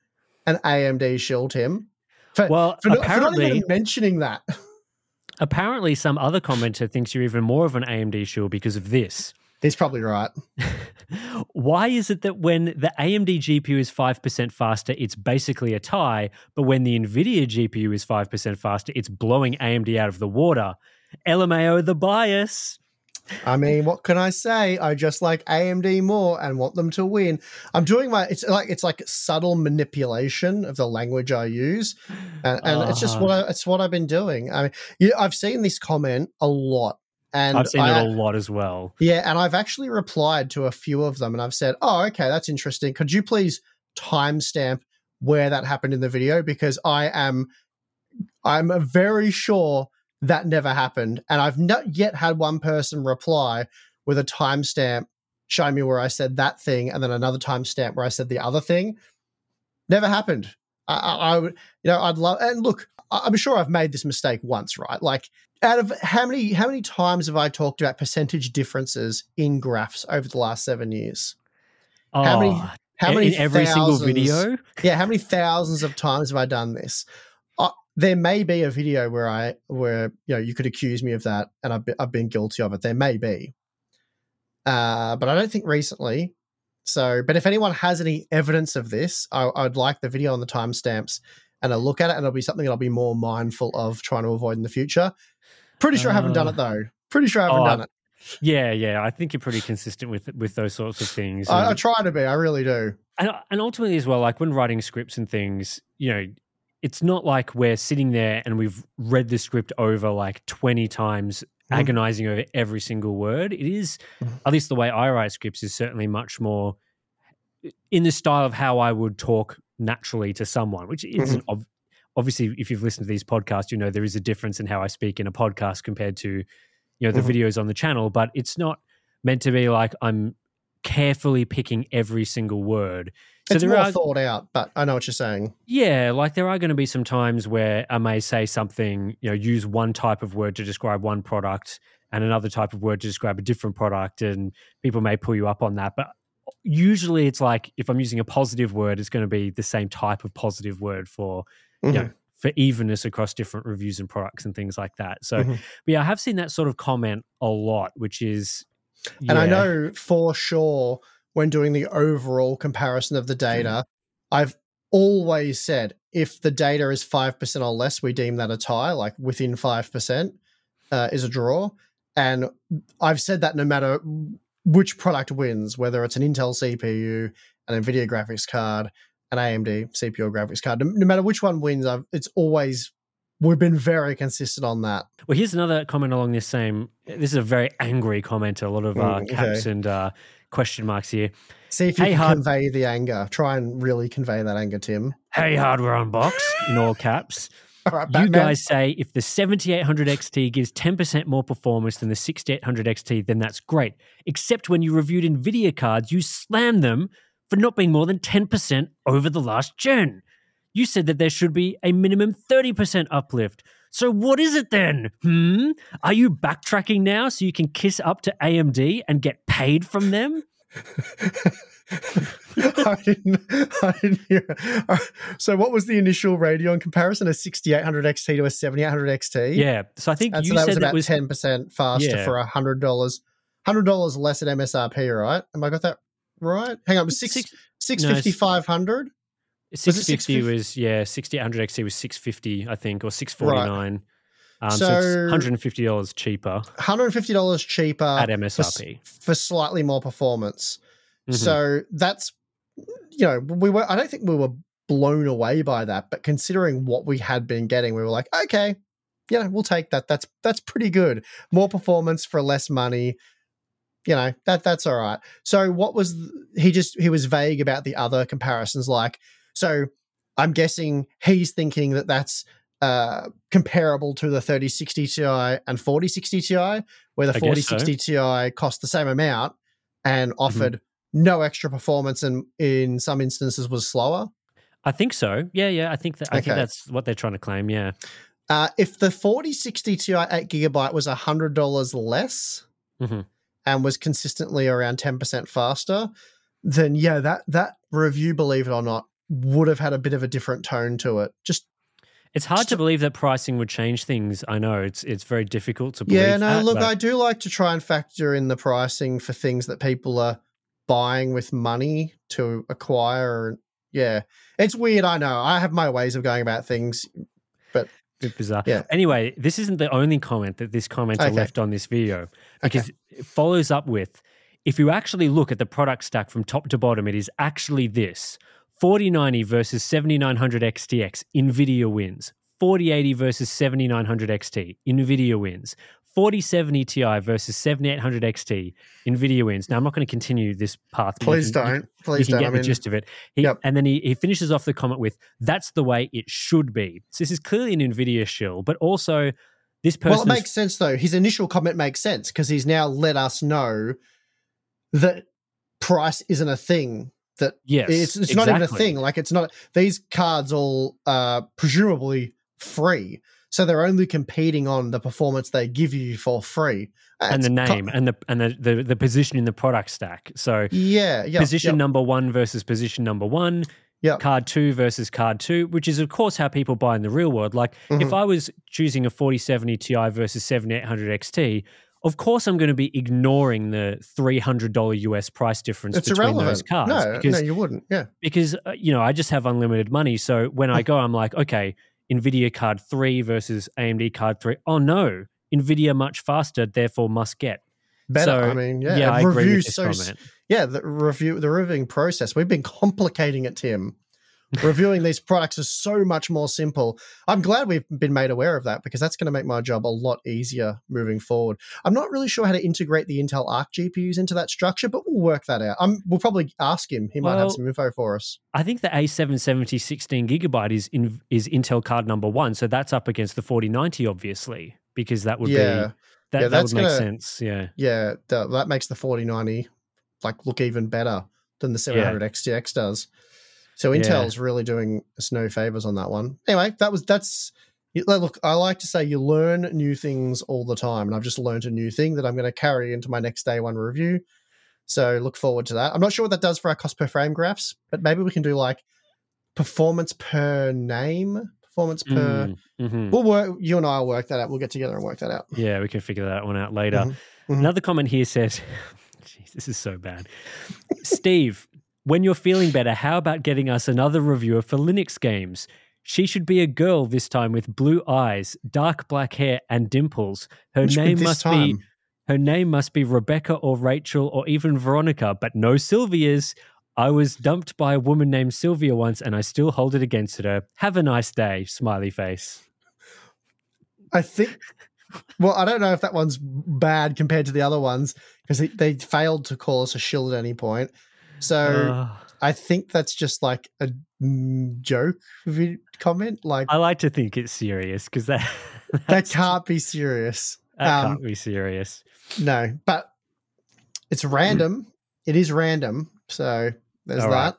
an AMD shill, Tim. For, Well, for, not, for not apparently- even mentioning that. [LAUGHS] Apparently, some other commenter thinks you're even more of an AMD shill because of this. He's probably right. [LAUGHS] Why is it that when the AMD GPU is 5% faster, it's basically a tie, but when the NVIDIA GPU is 5% faster, it's blowing AMD out of the water? LMAO the bias. I mean, what can I say? I just like AMD more and want them to win. I'm doing my it's like it's like subtle manipulation of the language I use, and, and it's just what I, it's what I've been doing. I mean, yeah, I've seen this comment a lot, and I've seen I, it a lot as well. Yeah, and I've actually replied to a few of them, and I've said, "Oh, okay, that's interesting. Could you please timestamp where that happened in the video? Because I am, I'm very sure that never happened, and I've not yet had one person reply with a timestamp showing me where I said that thing, and then another timestamp where I said the other thing. Never happened. I, I, I would, you know, I'd love. And look, I'm sure I've made this mistake once, right? Like, out of how many how many times have I talked about percentage differences in graphs over the last seven years? How many- Oh, How many in every single video? Yeah, how many thousands of times have I done this? Uh, there may be a video where I where you know you could accuse me of that, and I've been, I've been guilty of it. There may be, uh, but I don't think recently. So, but if anyone has any evidence of this, I, I'd like the video on the timestamps and a look at it, and it'll be something that I'll be more mindful of trying to avoid in the future. Pretty sure I haven't done Uh, it though. Pretty sure I haven't oh, done it. Yeah, yeah. I think you're pretty consistent with with those sorts of things. I, I try to be. I really do. and, and ultimately as well like when writing scripts and things you know it's not like we're sitting there and we've read the script over like 20 times Mhm. agonizing over every single word it is Mhm. at least the way i write scripts is certainly much more in the style of how i would talk naturally to someone which isn't ob- obviously if you've listened to these podcasts you know there is a difference in how i speak in a podcast compared to you know the Mhm. videos on the channel but it's not meant to be like i'm carefully picking every single word it's there more are- thought out, but I know what you're saying. yeah, like there are going to be some times where I may say something, you know, use one type of word to describe one product and another type of word to describe a different product, and people may pull you up on that. But usually it's like if I'm using a positive word, it's going to be the same type of positive word for Mhm. you know for evenness across different reviews and products and things like that. So, Mhm. but yeah, I have seen that sort of comment a lot, which is. And I know for sure when doing the overall comparison of the data, I've always said if the data is 5% or less, we deem that a tie, like within 5% uh, is a draw. And I've said that no matter which product wins, whether it's an Intel CPU, an NVIDIA graphics card, an AMD CPU or graphics card, no, no matter which one wins, I've, it's always, we've been very consistent on that. Well, here's another comment along this same. This is a very angry comment. A lot of uh, Mm, okay. caps and uh, question marks here. See if you Hey, can hard- convey the anger. Try and really convey that anger, Tim. Hey, hardware unbox in all caps. [LAUGHS] All right, You guys say if the 7800 XT gives 10% more performance than the 6800 XT, then that's great. Except when you reviewed NVIDIA cards, you slammed them for not being more than 10% over the last gen. You said that there should be a minimum 30% uplift. So what is it then? Hmm? Are you backtracking now so you can kiss up to AMD and get paid from them? [LAUGHS] I didn't. I didn't hear. Uh, So, what was the initial Radeon comparison? A 6800 XT to a 7800 XT. Yeah. So I think and you so that said was that about was ten percent faster Yeah. for a hundred dollars. Hundred dollars less at MSRP, right? Am I got that right? Hang on, six Six- six no, fifty it's- five hundred. it 650 650? was yeah 6800 XT was 650 I think or 649 um, so, So- it's $150 cheaper Hundred and fifty dollars cheaper at for MSRP for slightly more performance. Mhm. So that's you know we were. I don't think we were blown away by that, but considering what we had been getting, we were like, okay, yeah, we'll take that. That's that's pretty good. More performance for less money. You know that that's all right. So what was th- he just he was vague about the other comparisons like so I'm guessing he's thinking that that's uh comparable to the 3060 Ti and 4060 Ti where the I guess so. 4060 Ti cost the same amount and offered no extra performance and in some instances was slower. I think so yeah yeah I think that I think Okay. that's what they're trying to claim yeah Uh, if the 4060 Ti 8 gigabyte was $100 less Mhm. and was consistently around 10% faster, then yeah, that, that review, believe it or not, would have had a bit of a different tone to it. Just, it's hard to believe that pricing would change things I know it's it's very difficult to believe yeah, no, that, look, but- I do like to try and factor in the pricing for things that people are buying with money to acquire. Yeah, it's weird. I know. I have my ways of going about things. bit bizarre. Yeah. Anyway, this isn't the only comment that this commenter Okay. left on this video because it follows up with if you actually look at the product stack from top to bottom, it is actually this 4090 versus 7900 XTX, NVIDIA wins. 4080 versus 7900 XT, NVIDIA wins. 4070 Ti versus 7800 XT, NVIDIA wins. Now, I'm not going to continue this path. Please can- don't. Please you don't. can I get mean, the gist of it. He, Yep. And then he, he finishes off the comment with, "That's the way it should be." So this is clearly an Nvidia shill, but also this person. Well, it makes sense though. His initial comment makes sense because he's now let us know that price isn't a thing. That yes, it's it's not even a thing. Like it's not these cards all uh presumably free, so they're only competing on the performance they give you for free and It's the co- name and the and the, the the position in the product stack. So yeah, yeah, position yeah. number one versus position number one. Yep. Card two versus card two, which is of course how people buy in the real world. Like if Mhm. I was choosing a 4070 Ti versus 7800 XT, of course I'm going to be ignoring the $300 US price difference It's between irrelevant. those cards no, because no, you wouldn't. Yeah, because uh, you know I just have unlimited money. So when Hmm. I go, I'm like, okay, Nvidia card three versus AMD card three. Oh no, Nvidia much faster, therefore must get. better. So, I mean, yeah, yeah, I and agree review with this so comment. yeah, the review, the reviewing process. We've been complicating it, Tim. Reviewing these products is so much more simple. I'm glad we've been made aware of that because that's going to make my job a lot easier moving forward. I'm not really sure how to integrate the Intel Arc GPUs into that structure, but we'll work that out. Um, we'll probably ask him. He might have some info for us. I think the A770 16 gigabyte is in, is Intel card number one, so that's up against the 4090, obviously, because that would Yeah. be that, Yeah, that would make gonna- sense. Yeah, Yeah, th- that makes the 4090 like look even better than the 700 XTX does. So Yeah. Intel's really doing us no favors on that one. Anyway, that was that's look. I like to say you learn new things all the time, and I've just learned a new thing that I'm going to carry into my next day one review. So look forward to that. I'm not sure what that does for our cost per frame graphs, but maybe we can do like performance per name, performance per. Mm, mhm. We'll work. You and I will work that out. We'll get together and work that out. Yeah, we can figure that one out later. Mhm, mhm. Another comment here says, [LAUGHS] Jeez, this is so bad. Steve, when you're feeling better, how about getting us another reviewer for Linux games? She should be a girl this time with blue eyes, dark black hair, and dimples. Her Which name must time? be her name must be Rebecca or Rachel or even Veronica, but no Sylvia's. I was dumped by a woman named Sylvia once and I still hold it against her. Have a nice day, smiley face. I think. Well, I don't know if that one's bad compared to the other ones because they, they failed to call us a shield at any point. So Uh, I think that's just like a mm, joke comment. Like I like to think it's serious because that [LAUGHS] that can't be serious. that Um, can't be serious. No, but it's random. It is random. So there's that.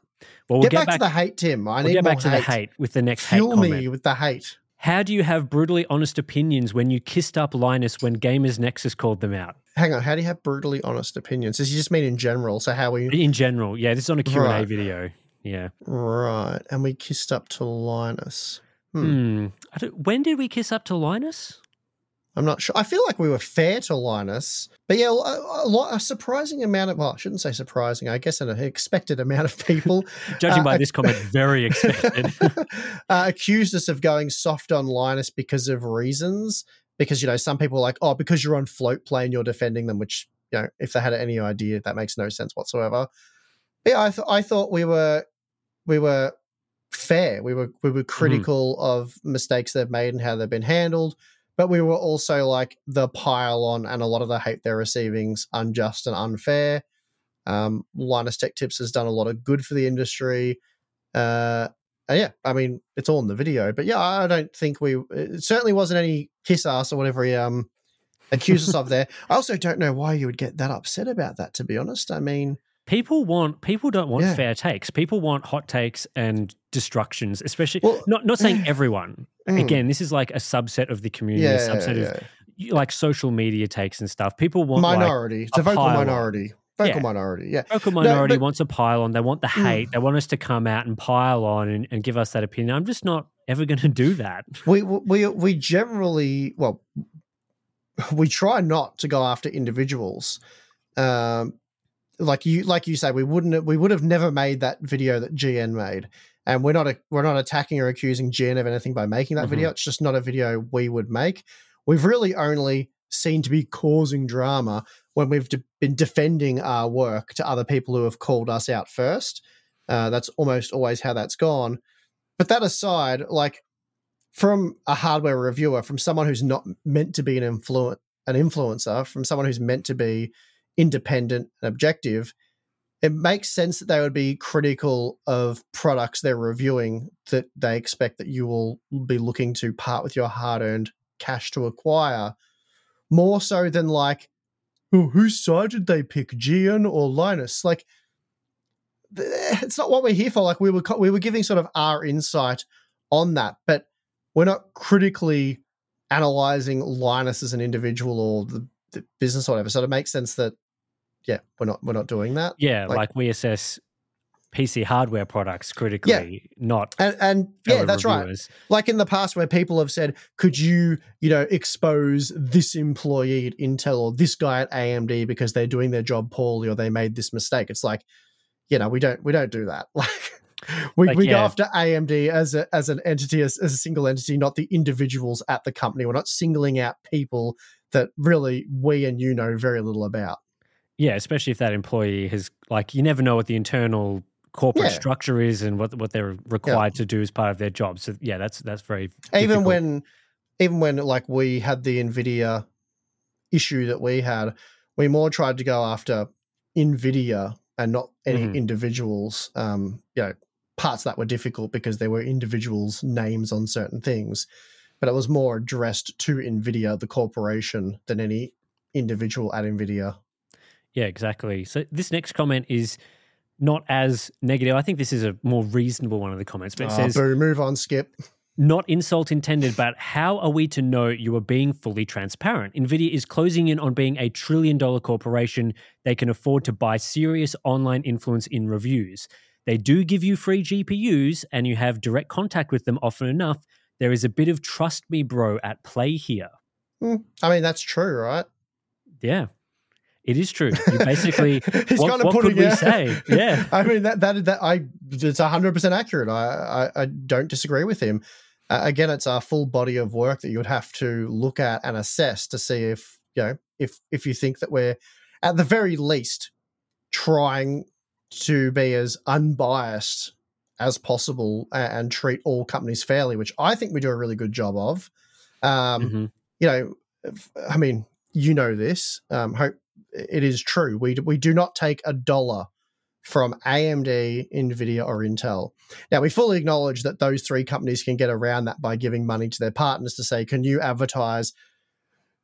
Well, we'll get, get, back, to the hate, Tim. I we'll need get back to the hate with the next hate Fuel comment. me with the hate. How do you have brutally honest opinions when you kissed up Linus when Gamers Nexus called them out? Hang on. How do you have brutally honest opinions? Does you just mean in general? So how are we In general, yeah, this is on a Q&A Right. video. Yeah. right? And we kissed up to Linus. Hmm. Hmm. I don't, when did we kiss up to Linus? I'm not sure. I feel like we were fair to Linus, but yeah, a, a, lot, a surprising amount of well, I shouldn't say surprising. I guess an expected amount of people, [LAUGHS] Judging Uh, by this comment, very expected. [LAUGHS] uh, accused us of going soft on Linus because of reasons. Because you know, some people are like, oh, because you're on Floatplane, you're defending them. Which you know, if they had any idea, that makes no sense whatsoever. But yeah, I, th- I thought we were we were fair. We were we were critical of mistakes they've made and how they've been handled. But we were also like the pile on and a lot of the hate they're receiving's unjust and unfair. Um, Linus Tech Tips has done a lot of good for the industry. Uh, and yeah, I mean, it's all in the video. But yeah, I don't think we, it certainly wasn't any kiss ass or whatever he um, accused us of there. [LAUGHS] I also don't know why you would get that upset about that, to be honest. I mean, people want people don't want Yeah. fair takes. People want hot takes and destructions, especially Well, not not saying [SIGHS] everyone. mm. Again, this is like a subset of the community, yeah, a subset yeah, of like social media takes and stuff. People want like, minority. it's a a vocal on. minority. Vocal minority. Yeah. Vocal minority but- wants a pile on. They want the Mm. hate. They want us to come out and pile on and, and give us that opinion. I'm just not ever going [LAUGHS] to do that. we we we generally well [LAUGHS] we try not to go after individuals um like you like you say we wouldn't have- we would have never made that video that gn made. And we're not a, we're not attacking or accusing gn of anything by making that Mhm. video it's just not a video we would make. We've really only seen to be causing drama when we've de- been defending our work to other people who have called us out first. Uh, that's almost always how that's gone. But that aside like from a hardware reviewer, from someone who's not meant to be an influent an influencer, from someone who's meant to be independent and objective, it makes sense that they would be critical of products they're reviewing that they expect that you will be looking to part with your hard-earned cash to acquire. More so than like, oh, whose side did they pick, GN or Linus? Like, it's not what we're here for. Like, we were we were giving sort of our insight on that, but we're not critically analyzing Linus as an individual or the, the business or whatever. So it makes sense that yeah, we're not we're not doing that. Yeah, Like- like, we assess PC hardware products critically, not And and yeah, that's right. Like in the past where people have said, could you, you know, expose this employee at Intel or this guy at AMD because they're doing their job poorly or they made this mistake? It's like, you know, we don't we don't do that. [LAUGHS] Like we, Like, we go after AMD as a as an entity, as, as a single entity, not the individuals at the company. We're not singling out people that really we and you know very little about. Yeah, especially if that employee has like you never know what the internal corporate Yeah. structure is and what what they're required to do as part of their job. So yeah, that's that's very even difficult. when even when like we had the nvidia issue that we had we more tried to go after nvidia and not any Mhm. individuals um you know parts that were difficult because there were individuals names on certain things but it was more addressed to nvidia the corporation than any individual at nvidia Yeah, exactly. So this next comment is not as negative. I think this is a more reasonable one of the comments, but it Oh, says boo, move on skip Not insult intended, but how are we to know you are being fully transparent? Nvidia is closing in on being a trillion dollar corporation. They can afford to buy serious online influence in reviews. They do give you free GPUs and you have direct contact with them often enough. There is a bit of trust me, bro, at play here. Hmm. I mean, that's true, right? Yeah. It is true. You basically, [LAUGHS] He's what, kind of what putting could we it- say? [LAUGHS] Yeah. I mean that that that I it's hundred percent accurate. I, I I don't disagree with him. Uh, again, it's a full body of work that you would have to look at and assess to see if you know if if you think that we're at the very least trying to be as unbiased as possible and, and treat all companies fairly, which I think we do a really good job of. Um, Mhm. You know, I mean, you know this. Um, hope it is true. We we do not take a dollar from AMD, Nvidia, or Intel. Now, we fully acknowledge that those three companies can get around that by giving money to their partners to say, can you advertise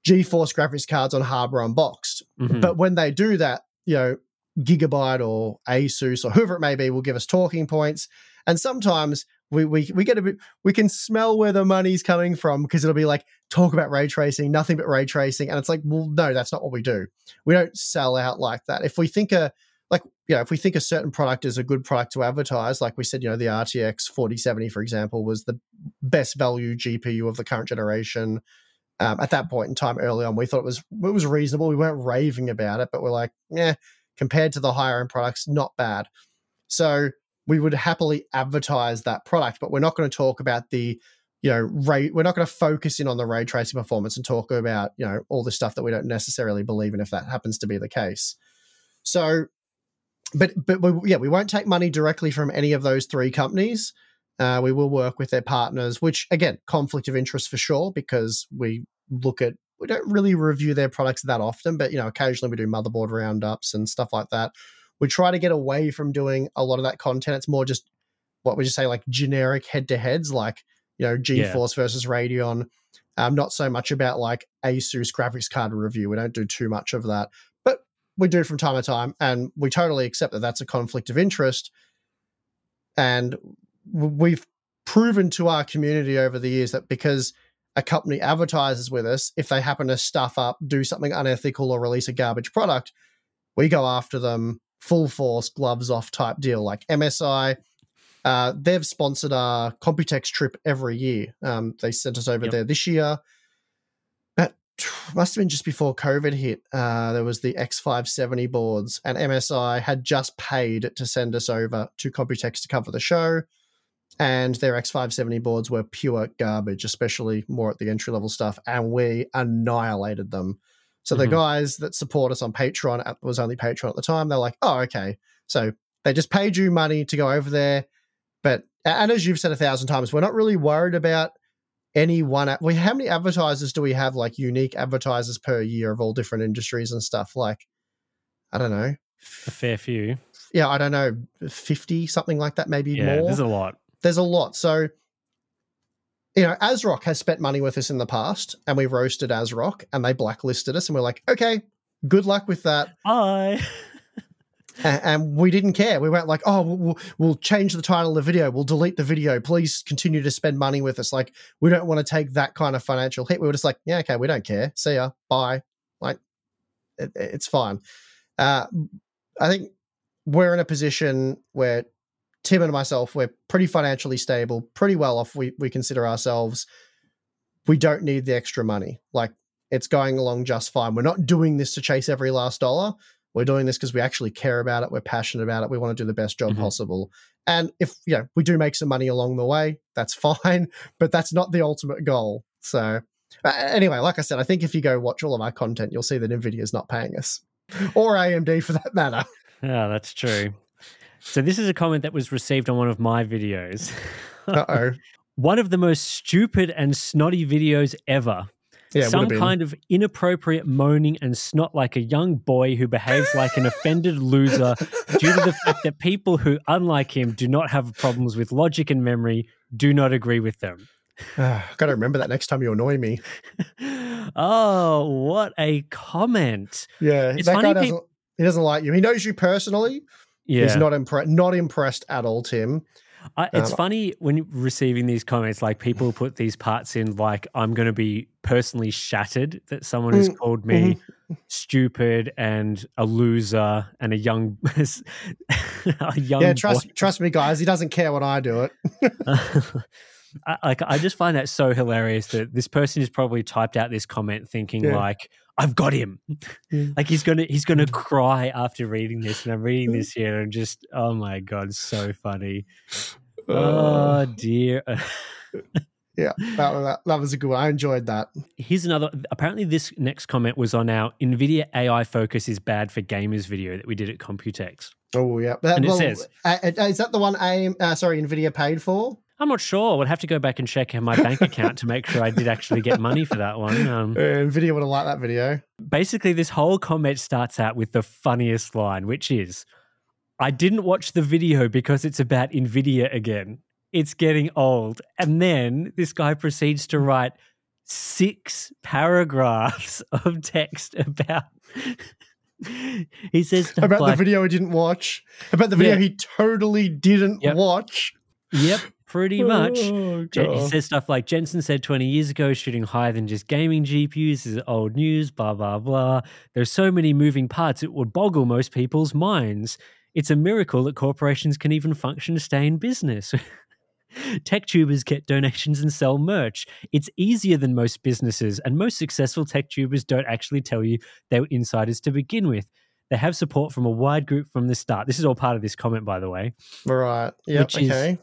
GeForce graphics cards on Hardware Unboxed? Mhm. But when they do that, you know, Gigabyte or Asus or whoever it may be will give us talking points. And sometimes we, we, we get a bit, we can smell where the money's coming from because it'll be like, talk about ray tracing, nothing but ray tracing. And it's like, well, no, that's not what we do. We don't sell out like that. If we think a, like, you know, if we think a certain product is a good product to advertise, like we said, you know, the RTX 4070, for example, was the best value GPU of the current generation. Um, at that point in time, early on, we thought it was it was reasonable. We weren't raving about it, but we're like, yeah, compared to the higher end products, not bad. So we would happily advertise that product, but we're not going to talk about the, you know, ray. We're not going to focus in on the ray tracing performance and talk about, you know, all the stuff that we don't necessarily believe in if that happens to be the case. So, but but we, yeah, we won't take money directly from any of those three companies. Uh, we will work with their partners, which again, conflict of interest for sure, because we look at we don't really review their products that often, but you know, occasionally we do motherboard roundups and stuff like that. We try to get away from doing a lot of that content. It's more just what would you say, like generic head to heads, like you know, Yeah. GeForce versus Radeon. Um, not so much about like Asus graphics card review. We don't do too much of that, but we do from time to time, and we totally accept that that's a conflict of interest. And we've proven to our community over the years that because a company advertises with us, if they happen to stuff up, do something unethical, or release a garbage product, we go after them full force, gloves off type deal. Like MSI, uh, they've sponsored our Computex trip every year. Um, they sent us over Yep. there this year. That [SIGHS] must have been just before COVID hit. Uh, there was the X570 boards, and MSI had just paid to send us over to Computex to cover the show. And their X570 boards were pure garbage, especially more at the entry level stuff. And we annihilated them. So the Mhm. guys that support us on Patreon, it was only Patreon at the time, they're like, oh, okay. So they just paid you money to go over there. But, and as you've said a thousand times, we're not really worried about any one. We, how many advertisers do we have, like unique advertisers per year of all different industries and stuff? Like, I don't know. A fair few. Yeah, I don't know, 50, something like that, maybe Yeah, more there's a lot. there's a lot. So, you know, ASRock has spent money with us in the past, and we roasted ASRock, and they blacklisted us, and we're like, okay, good luck with that. Bye. A- And, we didn't care. We weren't like, oh, we'll, we'll change the title of the video, we'll delete the video. Please continue to spend money with us. Like, we don't want to take that kind of financial hit. We were just like, yeah, okay, we don't care. See ya, bye. Like, it, it's fine. Uh, I think we're in a position where Tim and myself, we're pretty financially stable, pretty well off. We we consider ourselves. We don't need the extra money. Like it's going along just fine. We're not doing this to chase every last dollar. We're doing this because we actually care about it. We're passionate about it. We want to do the best job Mhm. possible. And if you know we do make some money along the way, that's [LAUGHS] fine. But that's not the ultimate goal. So uh, anyway, like I said, I think if you go watch all of our content, you'll see that Nvidia is not paying us, [LAUGHS] or AMD for that matter. Yeah, that's true. So this is a comment that was received on one of my videos. [LAUGHS] Uh oh. [LAUGHS] one of the most stupid and snotty videos ever. Yeah, Some kind of inappropriate moaning and snot like a young boy who behaves like an offended loser due to the fact that people who, unlike him, do not have problems with logic and memory do not agree with them. Got to remember that next time you annoy me. [LAUGHS] oh, what a comment. Yeah, It's that funny guy doesn't. he doesn't like you. He knows you personally. Yeah. He's not impressed. Not impressed at all, Tim. I, it's Um, funny when you're receiving these comments, like people put these parts in, like I'm going to be personally shattered that someone has Mm, called me stupid and a loser and a young, [LAUGHS] a young. yeah, trust boy. trust me, guys. He doesn't care when I do it. [LAUGHS] [LAUGHS] I, like I just find that so hilarious that this person has probably typed out this comment thinking Yeah. like I've got him, Yeah. like he's gonna he's gonna cry after reading this, and I'm reading this here and just oh my god, so funny. Oh dear. [LAUGHS] Yeah, that, that, that was a good one. I enjoyed that. Here's another. Apparently, this next comment was on our NVIDIA AI focus is bad for gamers video that we did at Computex. Oh yeah, That- And it well, says- uh, uh, is that the one AMD? Uh, sorry, Nvidia paid for? I'm not sure. We'll have to go back and check my bank account to make sure I did actually get money for that one. Um, [LAUGHS] Uh, Nvidia would have liked that video. basically, this whole comment starts out with the funniest line, which is I didn't watch the video because it's about NVIDIA again. It's getting old. And then this guy proceeds to write six paragraphs [LAUGHS] of text about. [LAUGHS] he says About like, the video he didn't watch. About the video Yeah. he totally didn't Yep. watch. Yep, pretty oh, much. Oh, Jen- he says stuff like Jensen said 20 years ago, shooting higher than just gaming GPUs is old news, blah, blah, blah. There's so many moving parts, it would boggle most people's minds. It's a miracle that corporations can even function to stay in business. [LAUGHS] tech tubers get donations and sell merch. It's easier than most businesses, and most successful tech tubers don't actually tell you they were insiders to begin with. They have support from a wide group from the start. This is all part of this comment, by the way Right. Yep. Which is-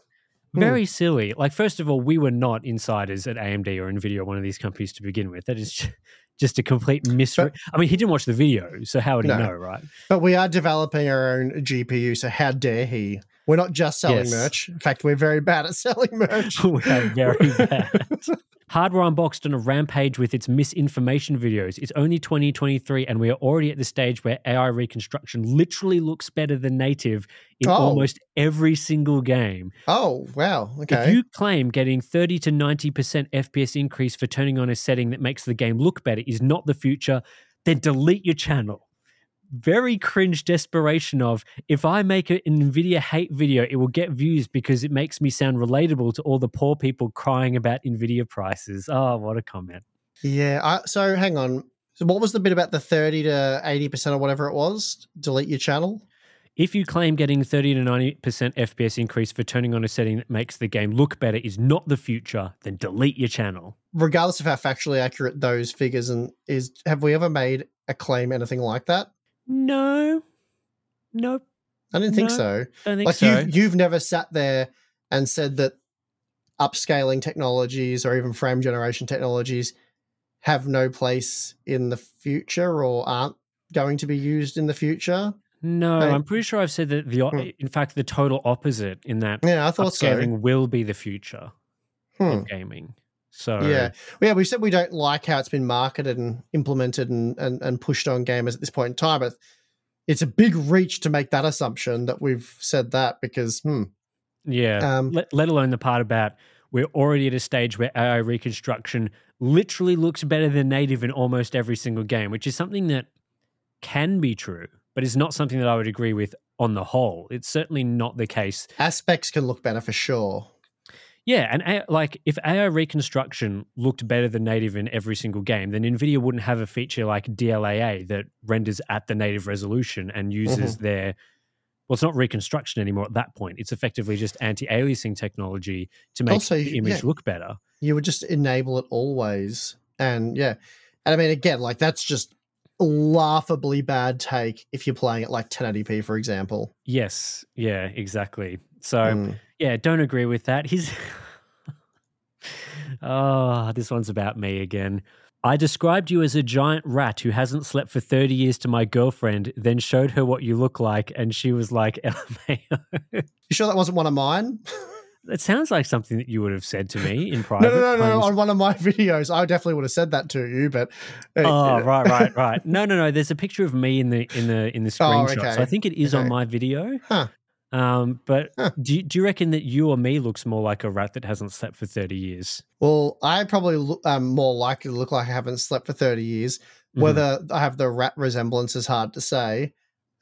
Hmm. very silly. Like, first of all, we were not insiders at AMD or Nvidia, one of these companies to begin with. That is just a complete mystery. I mean, he didn't watch the video, so how would he No. know, right? But we are developing our own GPU, so how dare he? We're not just selling Yes. merch. In fact, we're very bad at [LAUGHS] selling merch. [LAUGHS] we are very [LAUGHS] bad. Hardware Unboxed on a rampage with its misinformation videos. It's only 2023, and we are already at the stage where AI reconstruction literally looks better than native in Oh. almost every single game. Oh, wow. Okay. If you claim getting 30 to 90% FPS increase for turning on a setting that makes the game look better is not the future, then delete your channel. Very cringe desperation of if I make an Nvidia hate video, it will get views because it makes me sound relatable to all the poor people crying about Nvidia prices. Oh, what a comment. yeah. I, so hang on. So what was the bit about the 30 to 80% or whatever it was? Delete your channel? If you claim getting 30 to 90% FPS increase for turning on a setting that makes the game look better is not the future, then delete your channel. Regardless of how factually accurate those figures and is, have we ever made a claim anything like that? No. Nope. I didn't think No, so. I think like so. you've you've never sat there and said that upscaling technologies or even frame generation technologies have no place in the future or aren't going to be used in the future. No, Right. I'm pretty sure I've said that the Hmm. in fact the total opposite in that Yeah, I thought so. will be the future Hmm. of gaming. So Yeah. Yeah, we said we don't like how it's been marketed and implemented and, and, and pushed on gamers at this point in time, but it's a big reach to make that assumption that we've said that because hmm, yeah, Um, let, let alone the part about we're already at a stage where AI reconstruction literally looks better than native in almost every single game, which is something that can be true, but is not something that I would agree with on the whole. It's certainly not the case aspects can look better for sure. Yeah, and A- like if AI reconstruction looked better than native in every single game, then Nvidia wouldn't have a feature like DLAA that renders at the native resolution and uses Mm-hmm. their well, it's not reconstruction anymore at that point. It's effectively just anti-aliasing technology to make Also, the image yeah. look better. you would just enable it always. And yeah. And I mean, again, like that's just laughably bad take if you're playing it like 1080p, for example. Yes, yeah, exactly. So Mm. Yeah, don't agree with that. He's oh, [LAUGHS] this one's about me again. I described you as a giant rat who hasn't slept for 30 years to my girlfriend, then showed her what you look like, and she was like, [LAUGHS] LMAO. You sure that wasn't one of mine? That sounds like something that you would have said to me in [LAUGHS] private. no, no, no, no, On one of my videos, I definitely would have said that to you, but uh, Oh, right, right, right. No, no, no. There's a picture of me in the in the in the Oh, screenshot. So. I think it is on my video. Huh. Um, but Huh. do you, do you reckon that you or me looks more like a rat that hasn't slept for 30 years? Well, I probably look, um, more likely to look like I haven't slept for 30 years. Mhm. Whether I have the rat resemblance is hard to say.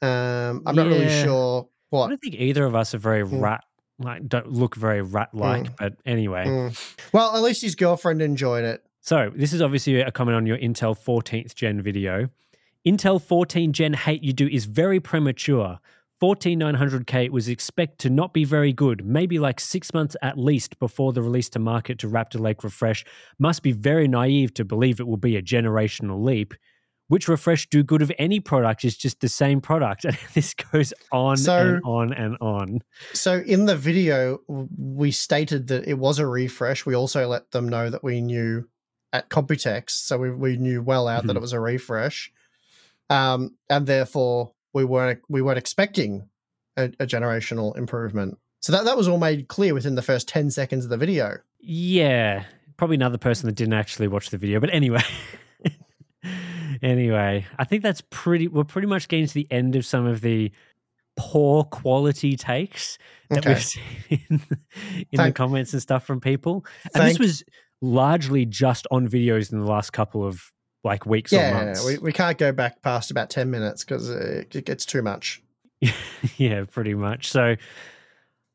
Um, I'm not really Yeah. sure I don't think either of us are very Mm. rat like don't look very rat like. But anyway, Mm. Well, at least his girlfriend enjoyed it. so this is obviously a comment on your Intel 14th gen video. Intel 14 gen hate you do is very premature. 14900K was expect to not be very good, maybe like six months at least before the release to market to Raptor Lake Refresh. Must be very naive to believe it will be a generational leap. Which refresh do good of any product is just the same product. And [LAUGHS] this goes on So- and on and on. So in the video, we stated that it was a refresh. We also let them know that we knew at Computex, so we, we knew well out that Mhm. it was a refresh, um, and therefore we weren't we weren't expecting a, a generational improvement. So that that was all made clear within the first ten seconds of the video. Yeah, probably another person that didn't actually watch the video. But anyway, [LAUGHS] anyway, I think that's pretty. We're pretty much getting to the end of some of the poor quality takes that Okay. we've seen in, [LAUGHS] in the comments and stuff from people. And this was largely just on videos in the last couple of like weeks or Yeah, months. we, we can't go back past about ten minutes because it, it gets too much. [LAUGHS] yeah, pretty much. So,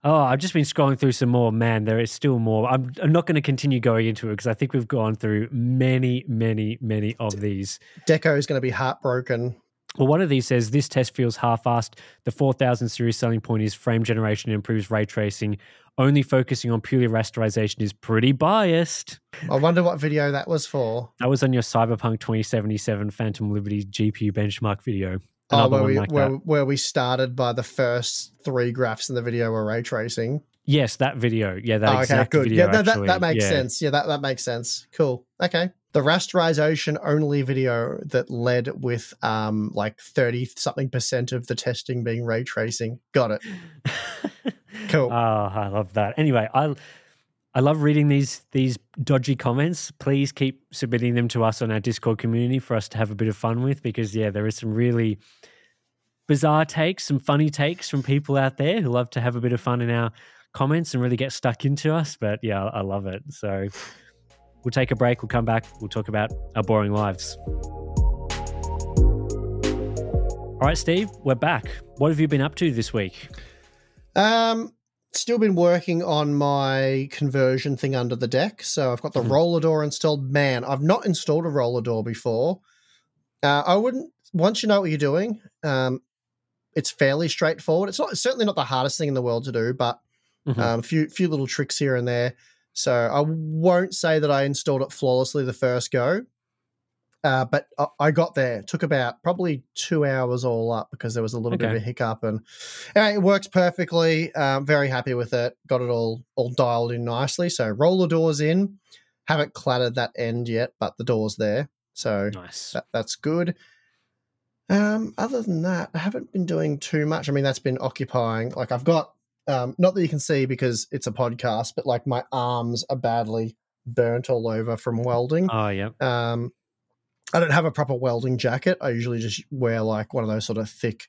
oh, I've just been scrolling through some more. Man, there is still more. I'm, I'm not going to continue going into it because I think we've gone through many, many, many of these. Deco is going to be heartbroken. Well, one of these says this test feels half-assed. The 4000 series selling point is frame generation improves ray tracing. Only focusing on purely rasterization is pretty biased. I wonder what video that was for. That was on your Cyberpunk 2077 Phantom Liberty GPU benchmark video. Oh, where we like where, where we started by the first three graphs in the video were ray tracing. Yes, that video. Yeah, that Oh, okay, exact good. video. yeah, that, that, that makes Yeah. sense. Yeah, that, that makes sense. Cool. Okay. The rasterization only video that led with um like 30 something percent of the testing being ray tracing. Got it. [LAUGHS] Cool. Oh, I love that. Anyway, I I love reading these these dodgy comments. Please keep submitting them to us on our Discord community for us to have a bit of fun with because yeah, there is some really bizarre takes, some funny takes from people out there who love to have a bit of fun in our comments and really get stuck into us. But yeah, I love it. So we'll take a break, we'll come back, we'll talk about our boring lives. All right, Steve, we're back. What have you been up to this week? Um, still been working on my conversion thing under the deck. So I've got the Mhm. roller door installed. Man, I've not installed a roller door before. Uh, I wouldn't. Once you know what you're doing, um, it's fairly straightforward. It's not it's certainly not the hardest thing in the world to do, but Mhm. um, a few few little tricks here and there. So I won't say that I installed it flawlessly the first go. Uh, but I- I got there. It took about probably two hours all up because there was a little bit of a hiccup, and anyway, it works perfectly. Um, very happy with it. Got it all all dialed in nicely. So roll the doors in. Haven't clattered that end yet, but the door's there. So Nice. that, that's good. Um, other than that, I haven't been doing too much. I mean, that's been occupying. Like I've got, um, not that you can see because it's a podcast, but like my arms are badly burnt all over from welding. Oh, yeah. Um, I don't have a proper welding jacket. I usually just wear like one of those sort of thick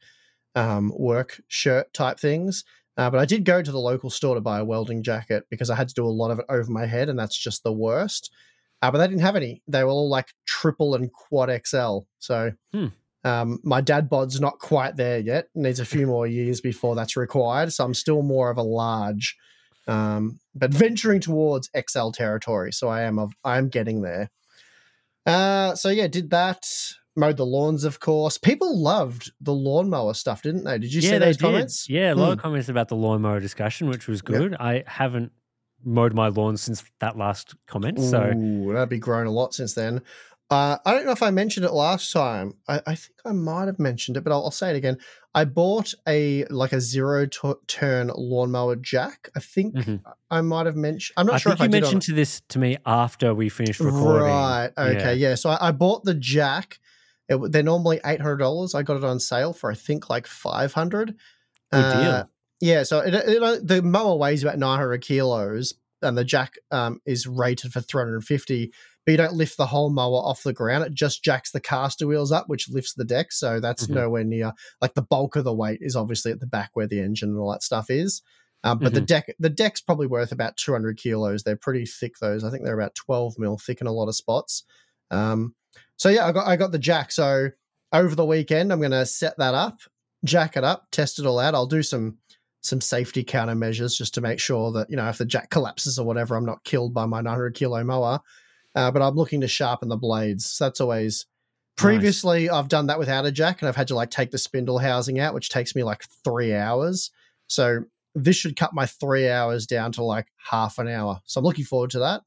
um, work shirt type things. Uh, but I did go to the local store to buy a welding jacket because I had to do a lot of it over my head, and that's just the worst. Uh, but they didn't have any. They were all like triple and quad XL. So Hmm. Um, my dad bod's not quite there yet. Needs a few more years before that's required. So I'm still more of a large, um, but venturing towards XL territory. So I am of I am getting there. Uh, so yeah, did that. Mowed the lawns, of course. People loved the lawnmower stuff, didn't they? Did you see they those did. comments? Yeah, a lot of Hmm. comments about the lawnmower discussion, which was Yep. good. I haven't mowed my lawn since that last comment, so Ooh, that'd be grown a lot since then. Uh, I don't know if I mentioned it last time. I, I think I might have mentioned it, but I'll, I'll say it again. I bought a like a zero to- turn lawnmower jack. I think Mhm. I might have mentioned. I'm not I sure think if you did mentioned to this to me after we finished recording. Right. Okay. Yeah. So I, I bought the jack. It, they're normally eight hundred dollars. I got it on sale for I think like five hundred. Good deal. Yeah. So it, it, the mower weighs about nine hundred kilos, and the jack um, is rated for three hundred and fifty. But you don't lift the whole mower off the ground. It just jacks the caster wheels up, which lifts the deck. So that's Mhm. nowhere near. Like the bulk of the weight is obviously at the back where the engine and all that stuff is. Um, but the Mhm. deck, the deck's probably worth about 200 kilos. They're pretty thick. Those, I think they're about 12 mil thick in a lot of spots. Um, so yeah, I got I got the jack. So over the weekend, I'm going to set that up, jack it up, test it all out. I'll do some some safety countermeasures just to make sure that you know if the jack collapses or whatever, I'm not killed by my 900 kilo mower. Uh, but I'm looking to sharpen the blades. So that's always. Previously, I've done that without a jack, and I've had to like take the spindle housing out, which takes me like three hours. So this should cut my three hours down to like half an hour. So I'm looking forward to that.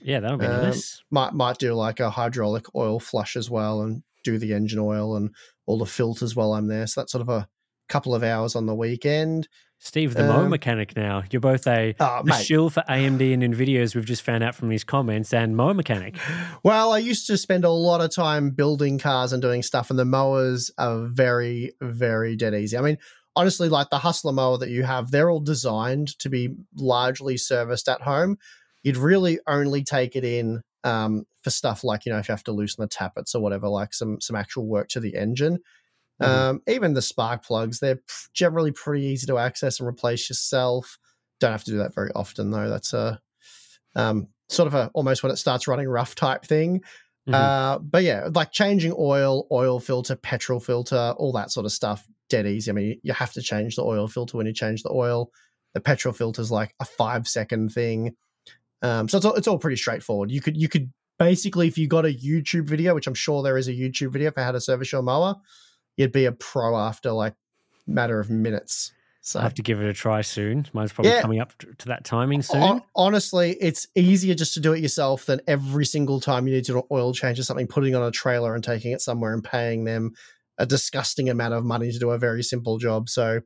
Yeah, that'll be Um, nice. Might might do like a hydraulic oil flush as well, and do the engine oil and all the filters while I'm there. So that's sort of a couple of hours on the weekend. Steve, the mower um, mechanic now. You're both a, Oh, a shill for AMD and NVIDIA, as we've just found out from these comments, and mower mechanic. Well, I used to spend a lot of time building cars and doing stuff, and the mowers are very, very dead easy. I mean, honestly, like the Hustler mower that you have, they're all designed to be largely serviced at home. You'd really only take it in um, for stuff like, you know, if you have to loosen the tappets or whatever, like some some actual work to the engine. Mhm. Um, even the spark plugs, they're generally pretty easy to access and replace yourself. Don't have to do that very often, though. That's a um, sort of a almost when it starts running rough type thing. Mhm. Uh, but yeah, like changing oil, oil filter, petrol filter, all that sort of stuff, dead easy. I mean, you have to change the oil filter when you change the oil. The petrol filter is like a five second thing. Um, so it's all, it's all pretty straightforward. You could you could basically, if you got a YouTube video, which I'm sure there is a YouTube video for how to service your mower, you'd be a pro after like matter of minutes. So I'll have to give it a try soon. Mine's probably Yeah. coming up to that timing soon. Hon- honestly, it's easier just to do it yourself than every single time you need to do an oil change or something, putting on a trailer and taking it somewhere and paying them a disgusting amount of money to do a very simple job. So,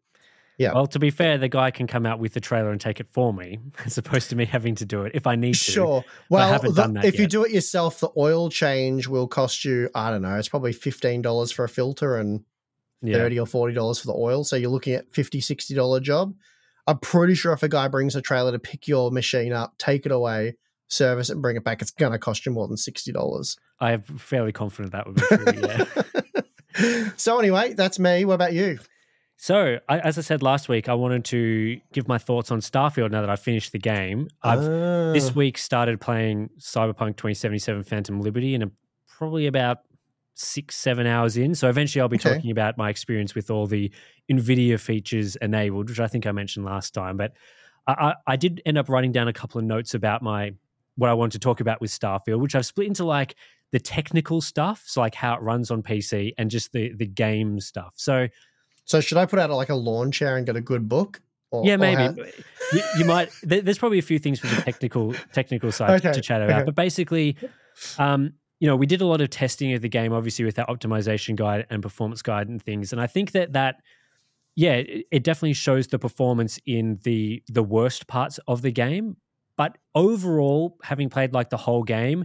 yeah. Well, to be fair, the guy can come out with the trailer and take it for me, [LAUGHS] as opposed to me having to do it if I need to. Sure. Well, the- if you do it yourself, the oil change will cost you, I don't know, it's probably $15 for a filter and Yeah. 30 or $40 for the oil. So you're looking at $50, $60 job. I'm pretty sure if a guy brings a trailer to pick your machine up, take it away, service it, and bring it back, it's going to cost you more than $60. I am fairly confident that would be true. Yeah. [LAUGHS] so anyway, that's me. What about you? So, I, as I said last week, I wanted to give my thoughts on Starfield now that I've finished the game. I've Ah. this week started playing Cyberpunk 2077 Phantom Liberty and I'm probably about six, seven hours in. So eventually I'll be Okay. talking about my experience with all the NVIDIA features enabled, which I think I mentioned last time. But I, I, I did end up writing down a couple of notes about my what I wanted to talk about with Starfield, which I've split into like the technical stuff, so like how it runs on PC and just the the game stuff. So so should I put out like a lawn chair and get a good book? Or, yeah, maybe you, you might. There's probably a few things from the technical technical side Okay, to chat about, okay. but basically, um, you know, we did a lot of testing of the game, obviously with that optimization guide and performance guide and things, and I think that that. Yeah, it, it definitely shows the performance in the the worst parts of the game, but overall, having played like the whole game,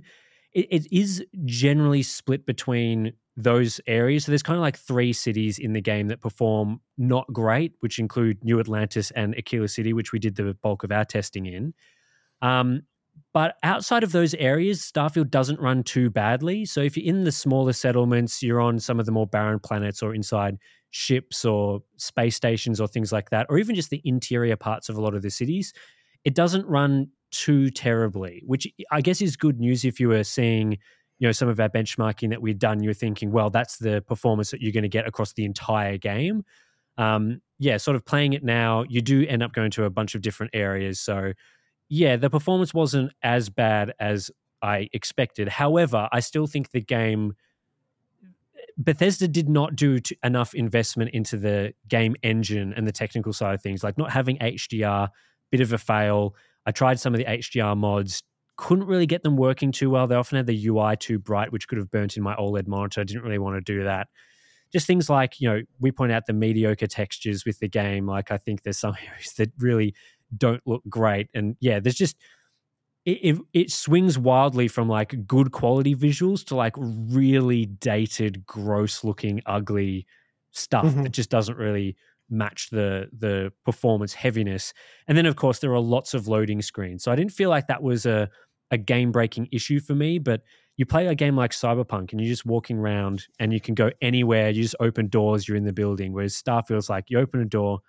it, it is generally split between those areas. So there's kind of like three cities in the game that perform not great, which include New Atlantis and Akila City, which we did the bulk of our testing in. Um, but outside of those areas, Starfield doesn't run too badly. So if you're in the smaller settlements, you're on some of the more barren planets or inside ships or space stations or things like that, or even just the interior parts of a lot of the cities, it doesn't run too terribly, which I guess is good news if you were seeing, you know, some of our benchmarking that we'd done, you're thinking, well, that's the performance that you're going to get across the entire game. Um, yeah, sort of playing it now, you do end up going to a bunch of different areas. So, yeah, the performance wasn't as bad as I expected. However, I still think the game Bethesda did not do t- enough investment into the game engine and the technical side of things, like not having HDR, bit of a fail. I tried some of the HDR mods, couldn't really get them working too well. They often had the UI too bright, which could have burnt in my OLED monitor. I didn't really want to do that. Just things like, you know, we point out the mediocre textures with the game. Like, I think there's some [LAUGHS] areas that really don't look great. And yeah, there's just, it, it, it swings wildly from like good quality visuals to like really dated, gross looking, ugly stuff Mhm. that just doesn't really match the the performance heaviness. And then of course there are lots of loading screens. So I didn't feel like that was a a game breaking issue for me, but you play a game like Cyberpunk and you're just walking around and you can go anywhere, you just open doors, you're in the building. Whereas Starfield's like you open a door,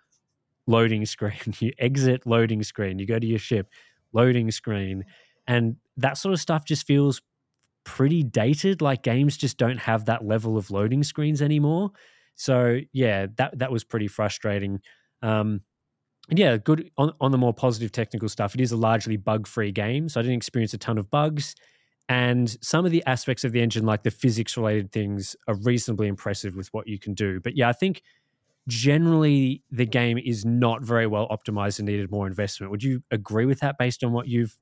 loading [LAUGHS] screen, you exit loading screen, you go to your ship, loading screen. And that sort of stuff just feels pretty dated. Like games just don't have that level of loading screens anymore. So yeah, that that was pretty frustrating. Um, yeah, good on, on the more positive technical stuff. It is a largely bug free game, so I didn't experience a ton of bugs. And some of the aspects of the engine, like the physics related things, are reasonably impressive with what you can do. But yeah, I think generally the game is not very well optimized and needed more investment. Would you agree with that based on what you've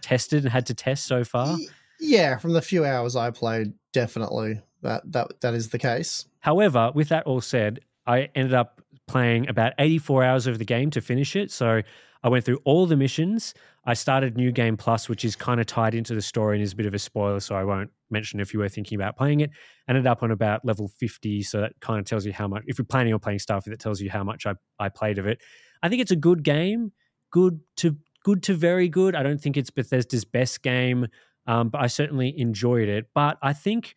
tested and had to test so far? Yeah, from the few hours I played, definitely that that that is the case. However, with that all said, I ended up playing about 84 hours of the game to finish it. So I went through all the missions. I started New Game Plus, which is kind of tied into the story and is a bit of a spoiler, so I won't mention if you were thinking about playing it. Ended up on about level 50, so that kind of tells you how much, if you're planning on playing Starfield, that tells you how much I, I played of it. I think it's a good game, good to good to very good. I don't think it's Bethesda's best game, um, but I certainly enjoyed it. But I think,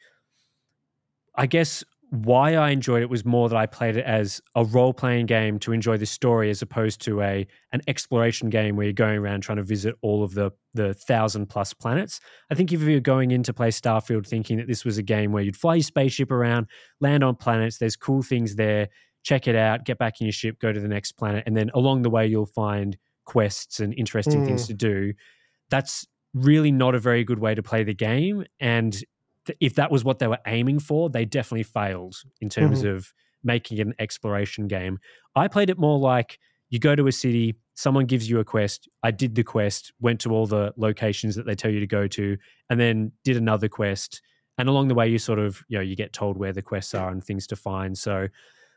I guess why I enjoyed it was more that I played it as a role playing game to enjoy the story as opposed to a an exploration game where you're going around trying to visit all of the the thousand plus planets. I think if you're going in to play Starfield thinking that this was a game where you'd fly your spaceship around, land on planets, there's cool things there, check it out, get back in your ship, go to the next planet, and then along the way you'll find quests and interesting mm. things to do. That's really not a very good way to play the game and if that was what they were aiming for, they definitely failed in terms mm-hmm. of making it an exploration game. I played it more like you go to a city, someone gives you a quest. I did the quest, went to all the locations that they tell you to go to, and then did another quest. And along the way, you sort of, you know, you get told where the quests are and things to find. So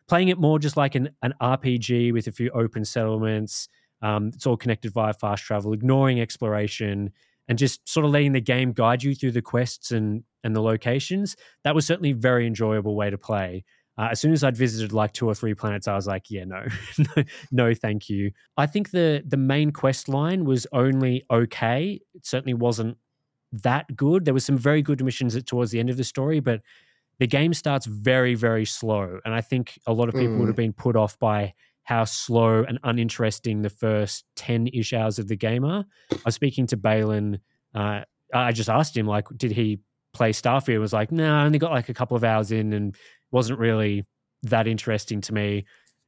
playing it more just like an, an RPG with a few open settlements. Um, it's all connected via fast travel, ignoring exploration and just sort of letting the game guide you through the quests and and the locations, that was certainly a very enjoyable way to play. Uh, as soon as I'd visited like two or three planets, I was like, yeah, no, [LAUGHS] no, no, thank you. I think the the main quest line was only okay. It certainly wasn't that good. There was some very good missions towards the end of the story, but the game starts very, very slow. And I think a lot of people mm. would have been put off by how slow and uninteresting the first 10 ish hours of the game are. I was speaking to Balin. Uh, I just asked him, like, did he play Starfield was like, no, nah, I only got like a couple of hours in and wasn't really that interesting to me.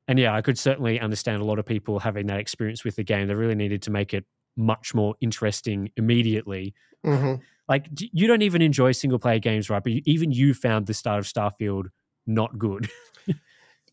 And yeah, I could certainly understand a lot of people having that experience with the game. They really needed to make it much more interesting immediately. Mm-hmm. Like, you don't even enjoy single player games, right? But you, even you found the start of Starfield not good. [LAUGHS]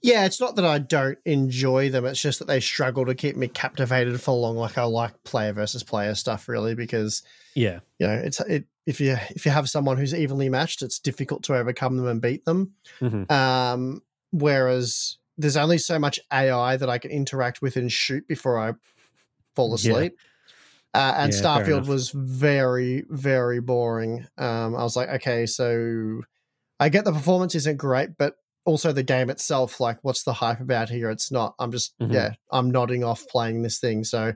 Yeah, it's not that I don't enjoy them. It's just that they struggle to keep me captivated for long. Like I like player versus player stuff, really, because yeah, you know, it's it if you if you have someone who's evenly matched, it's difficult to overcome them and beat them. Mm-hmm. Um, whereas there's only so much AI that I can interact with and shoot before I fall asleep. Yeah. Uh, and yeah, Starfield was very, very boring. Um, I was like, okay, so I get the performance isn't great, but also the game itself, like what's the hype about here? It's not. I'm just mm-hmm. yeah, I'm nodding off playing this thing. So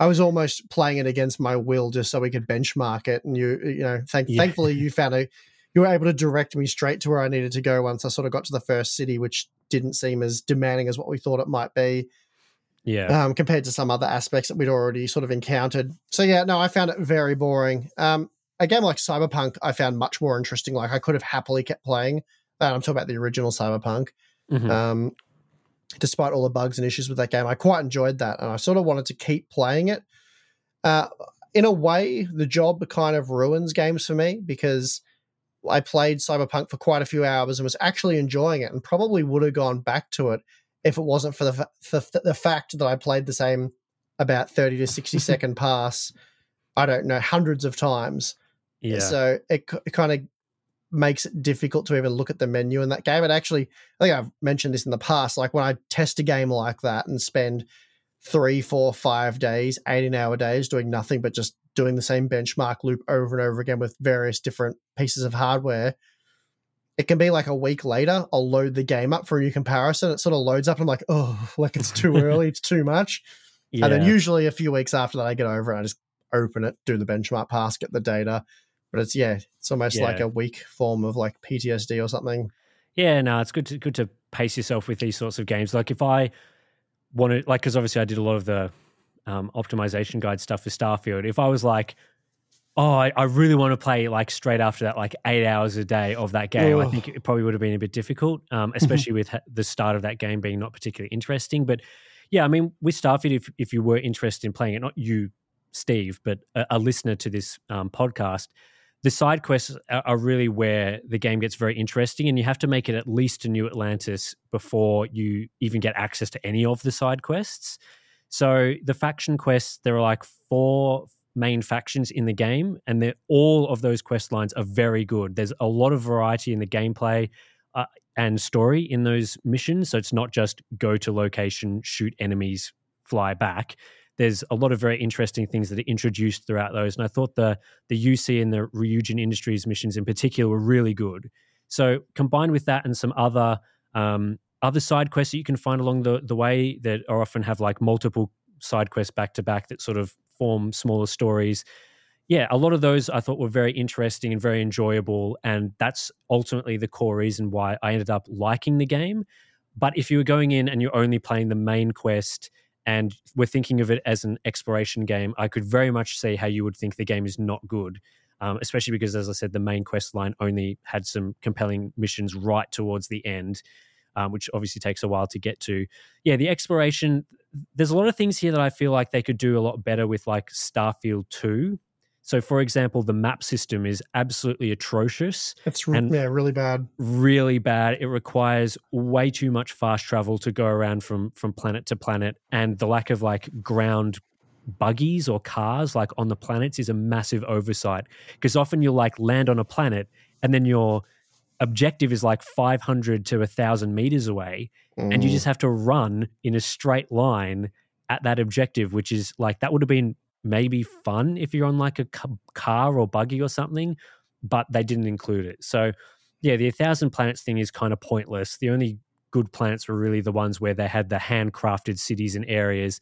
I was almost playing it against my will just so we could benchmark it. And you you know, thank, yeah. thankfully you [LAUGHS] found a you were able to direct me straight to where I needed to go once I sort of got to the first city, which didn't seem as demanding as what we thought it might be. Yeah. Um, compared to some other aspects that we'd already sort of encountered. So yeah, no, I found it very boring. Um, a game like Cyberpunk, I found much more interesting. Like I could have happily kept playing I'm talking about the original Cyberpunk. Mm-hmm. Um, despite all the bugs and issues with that game, I quite enjoyed that, and I sort of wanted to keep playing it. Uh, in a way, the job kind of ruins games for me because I played Cyberpunk for quite a few hours and was actually enjoying it, and probably would have gone back to it if it wasn't for the for the fact that I played the same about thirty to sixty [LAUGHS] second pass. I don't know hundreds of times. Yeah. So it, it kind of makes it difficult to even look at the menu in that game. It actually, I think I've mentioned this in the past. Like when I test a game like that and spend three, four, five days, 18 hour days doing nothing but just doing the same benchmark loop over and over again with various different pieces of hardware, it can be like a week later, I'll load the game up for a new comparison. It sort of loads up and I'm like, oh, [LAUGHS] like it's too [LAUGHS] early, it's too much. Yeah. And then usually a few weeks after that, I get over and I just open it, do the benchmark pass, get the data, but it's yeah, it's almost yeah. like a weak form of like PTSD or something. Yeah, no, it's good to good to pace yourself with these sorts of games. Like if I wanted, like, because obviously I did a lot of the um, optimization guide stuff for Starfield. If I was like, oh, I, I, really want to play like straight after that, like eight hours a day of that game, I think it probably would have been a bit difficult, um, especially with the start of that game being not particularly interesting. But Yeah, I mean, with Starfield, if if you were interested in playing it, not you, Steve, but a, a listener to this um, podcast, the side quests are, really where the game gets very interesting, and you have to make it at least to New Atlantis before you even get access to any of the side quests. So the faction quests, there are like four main factions in the game, and all of those quest lines are very good. There's a lot of variety in the gameplay uh, and story in those missions. So it's not just go to location, shoot enemies, fly back. There's a lot of very interesting things that are introduced throughout those, and I thought the the UC and the Ryujin Industries missions in particular were really good. So combined with that and some other um, other side quests that you can find along the the way that are often have like multiple side quests back to back that sort of form smaller stories. Yeah, a lot of those I thought were very interesting and very enjoyable. And that's ultimately the core reason why I ended up liking the game. But if you were going in and you're only playing the main quest and we're thinking of it as an exploration game, I could very much see how you would think the game is not good. Um, especially because, as I said, the main quest line only had some compelling missions right towards the end, um, which obviously takes a while to get to. Yeah, the exploration, there's a lot of things here that I feel like they could do a lot better with like Starfield 2. So, for example, the map system is absolutely atrocious. It's re- yeah, really bad. Really bad. It requires way too much fast travel to go around from from planet to planet, and the lack of like ground buggies or cars like on the planets is a massive oversight because often you'll like land on a planet and then your objective is like 500 to 1000 meters away mm. and you just mm. have to run in a straight line at that objective which is like that would have been maybe fun if you're on like a car or buggy or something but they didn't include it. So yeah the 1000 planets thing is kind of pointless. The only good planets were really the ones where they had the handcrafted cities and areas.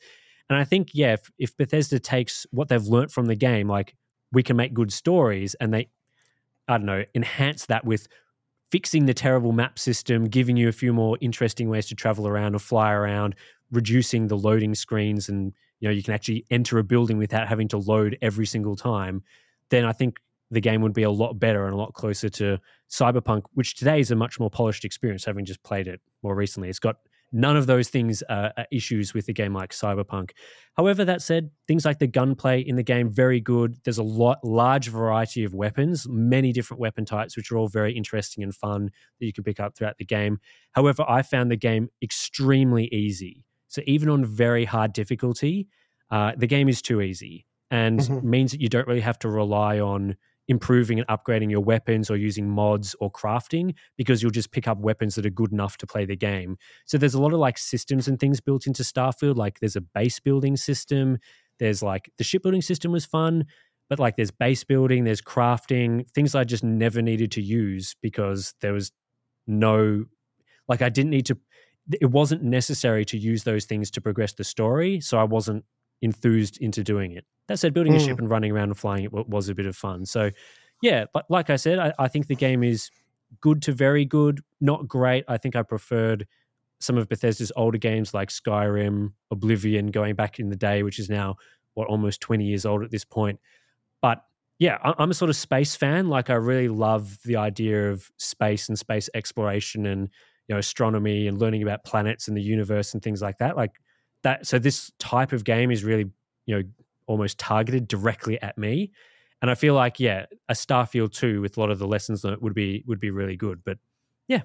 And i think yeah if, if bethesda takes what they've learnt from the game like we can make good stories and they i don't know enhance that with fixing the terrible map system, giving you a few more interesting ways to travel around or fly around, reducing the loading screens, and you know you can actually enter a building without having to load every single time. Then I think the game would be a lot better and a lot closer to Cyberpunk, which today is a much more polished experience, having just played it more recently. It's got None of those things are, are issues with a game like Cyberpunk. However, that said, things like the gunplay in the game very good. There's a lot large variety of weapons, many different weapon types, which are all very interesting and fun that you can pick up throughout the game. However, I found the game extremely easy. So even on very hard difficulty, uh, the game is too easy and mm-hmm. means that you don't really have to rely on improving and upgrading your weapons or using mods or crafting because you'll just pick up weapons that are good enough to play the game. So there's a lot of like systems and things built into Starfield. Like there's a base building system. There's like the shipbuilding system was fun, but like there's base building, there's crafting, things I just never needed to use because there was no, like I didn't need to, it wasn't necessary to use those things to progress the story. So I wasn't enthused into doing it. That said, building mm. a ship hmm. and running around and flying it was a bit of fun. So, yeah, but like I said, I, I, think the game is good to very good, not great. I think I preferred some of Bethesda's older games like Skyrim, Oblivion, going back in the day, which is now what almost twenty years old at this point. But yeah, I'm a sort of space fan. Like I really love the idea of space and space exploration and you know astronomy and learning about planets and the universe and things like that. Like that so this type of game is really you know almost targeted directly at me. And i feel like yeah a starfield 2 with a lot of the lessons learned would be would be really good. But yeah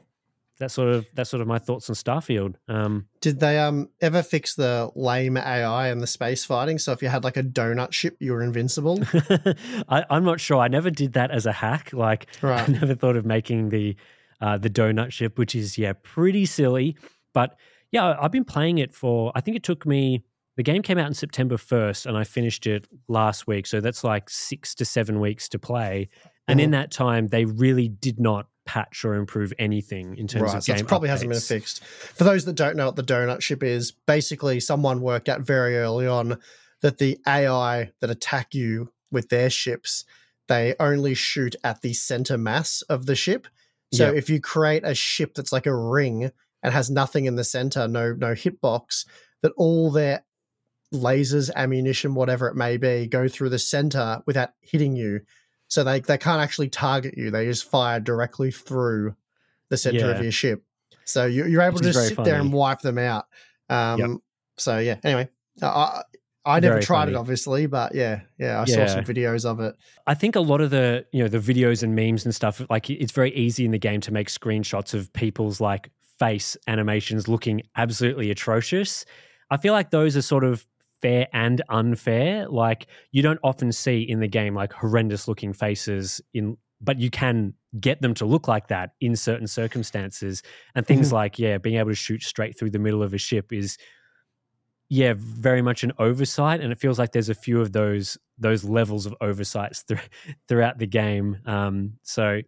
that's sort of that's sort of my thoughts on starfield. Um did they um ever fix the lame ai and the space fighting? So if you had like a donut ship you were invincible? [LAUGHS] I, i'm not sure. I never did that as a hack. Like right. i never thought of making the uh the donut ship which is yeah pretty silly but yeah, I've been playing it for, I think it took me, the game came out in September 1st and I finished it last week. So that's like six to seven weeks to play. And mm-hmm. in that time, they really did not patch or improve anything in terms right, of so game. It probably updates. hasn't been fixed. For those that don't know what the donut ship is, basically someone worked out very early on that the AI that attack you with their ships, they only shoot at the center mass of the ship. So yep. if you create a ship that's like a ring and has nothing in the center, no no hitbox, that all their lasers, ammunition, whatever it may be, go through the center without hitting you. So they, they can't actually target you. They just fire directly through the center yeah. of your ship. So you, are able Which to just sit funny. there and wipe them out. Um, yep. so yeah. Anyway, I I never Very tried funny. it, obviously, but yeah, yeah, I Yeah. saw some videos of it. I think a lot of the you know the videos and memes and stuff like it's very easy in the game to make screenshots of people's like face animations looking absolutely atrocious. I feel like those are sort of fair and unfair. Like you don't often see in the game like horrendous looking faces in but you can get them to look like that in certain circumstances and things [LAUGHS] like yeah being able to shoot straight through the middle of a ship is yeah very much an oversight and it feels like there's a few of those those levels of oversights thr- [LAUGHS] throughout the game um so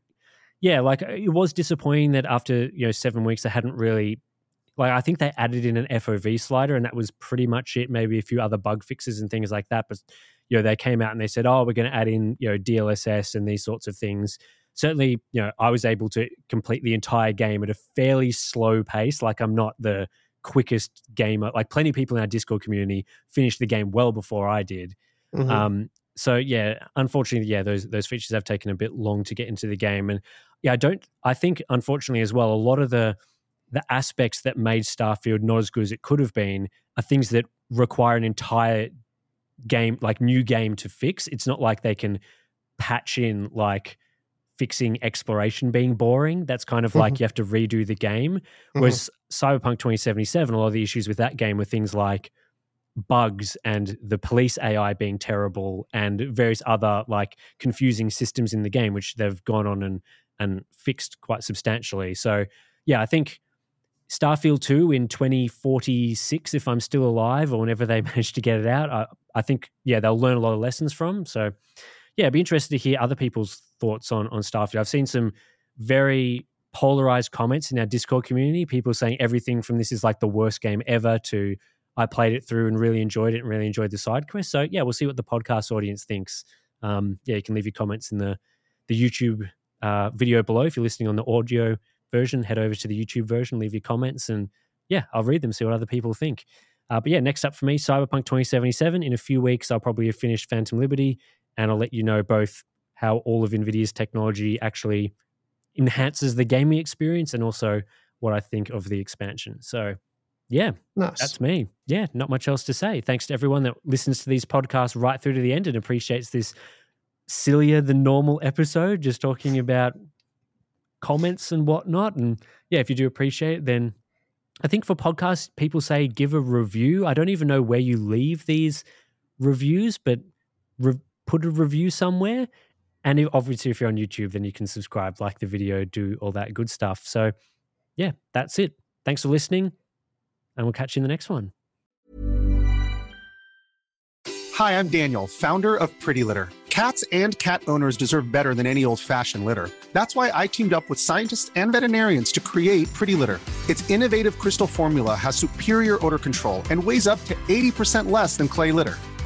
yeah like it was disappointing that after you know seven weeks I hadn't really like i think they added in an fov slider and that was pretty much it maybe a few other bug fixes and things like that but you know they came out and they said oh we're going to add in you know dlss and these sorts of things. Certainly you know i was able to complete the entire game at a fairly slow pace like i'm not the quickest gamer like plenty of people in our discord community finished the game well before i did Mhm. um, so yeah, unfortunately, yeah, those those features have taken a bit long to get into the game, and yeah, I don't. I think unfortunately as well, a lot of the the aspects that made Starfield not as good as it could have been are things that require an entire game, like new game, to fix. It's not like they can patch in like fixing exploration being boring. That's kind of like mm-hmm. you have to redo the game. Mm-hmm. Whereas Cyberpunk 2077, a lot of the issues with that game were things like bugs and the police AI being terrible and various other like confusing systems in the game, which they've gone on and and fixed quite substantially. So yeah, I think Starfield 2 in 2046, if I'm still alive or whenever they [LAUGHS] manage to get it out, I, I think yeah, they'll learn a lot of lessons from. So yeah, I'd be interested to hear other people's thoughts on on Starfield. I've seen some very polarized comments in our Discord community. People saying everything from this is like the worst game ever to I played it through and really enjoyed it and really enjoyed the side quest. So yeah, we'll see what the podcast audience thinks. Um, yeah, you can leave your comments in the the YouTube uh, video below. If you're listening on the audio version, head over to the YouTube version, leave your comments, and yeah, I'll read them, see what other people think. Uh, but yeah, next up for me, Cyberpunk 2077. In a few weeks, I'll probably have finished Phantom Liberty, and I'll let you know both how all of NVIDIA's technology actually enhances the gaming experience and also what I think of the expansion. So yeah, Nice. that's me. Yeah, not much else to say. Thanks to everyone that listens to these podcasts right through to the end and appreciates this sillier than normal episode, just talking [LAUGHS] about comments and whatnot. And yeah, if you do appreciate it, then I think for podcasts, people say give a review. I don't even know where you leave these reviews, but re- put a review somewhere. And obviously, if you're on YouTube, then you can subscribe, like the video, do all that good stuff. So yeah, that's it. Thanks for listening and we'll catch you in the next one. Hi, I'm Daniel, founder of Pretty Litter. Cats and cat owners deserve better than any old fashioned litter. That's why I teamed up with scientists and veterinarians to create Pretty Litter. Its innovative crystal formula has superior odor control and weighs up to 80% less than clay litter.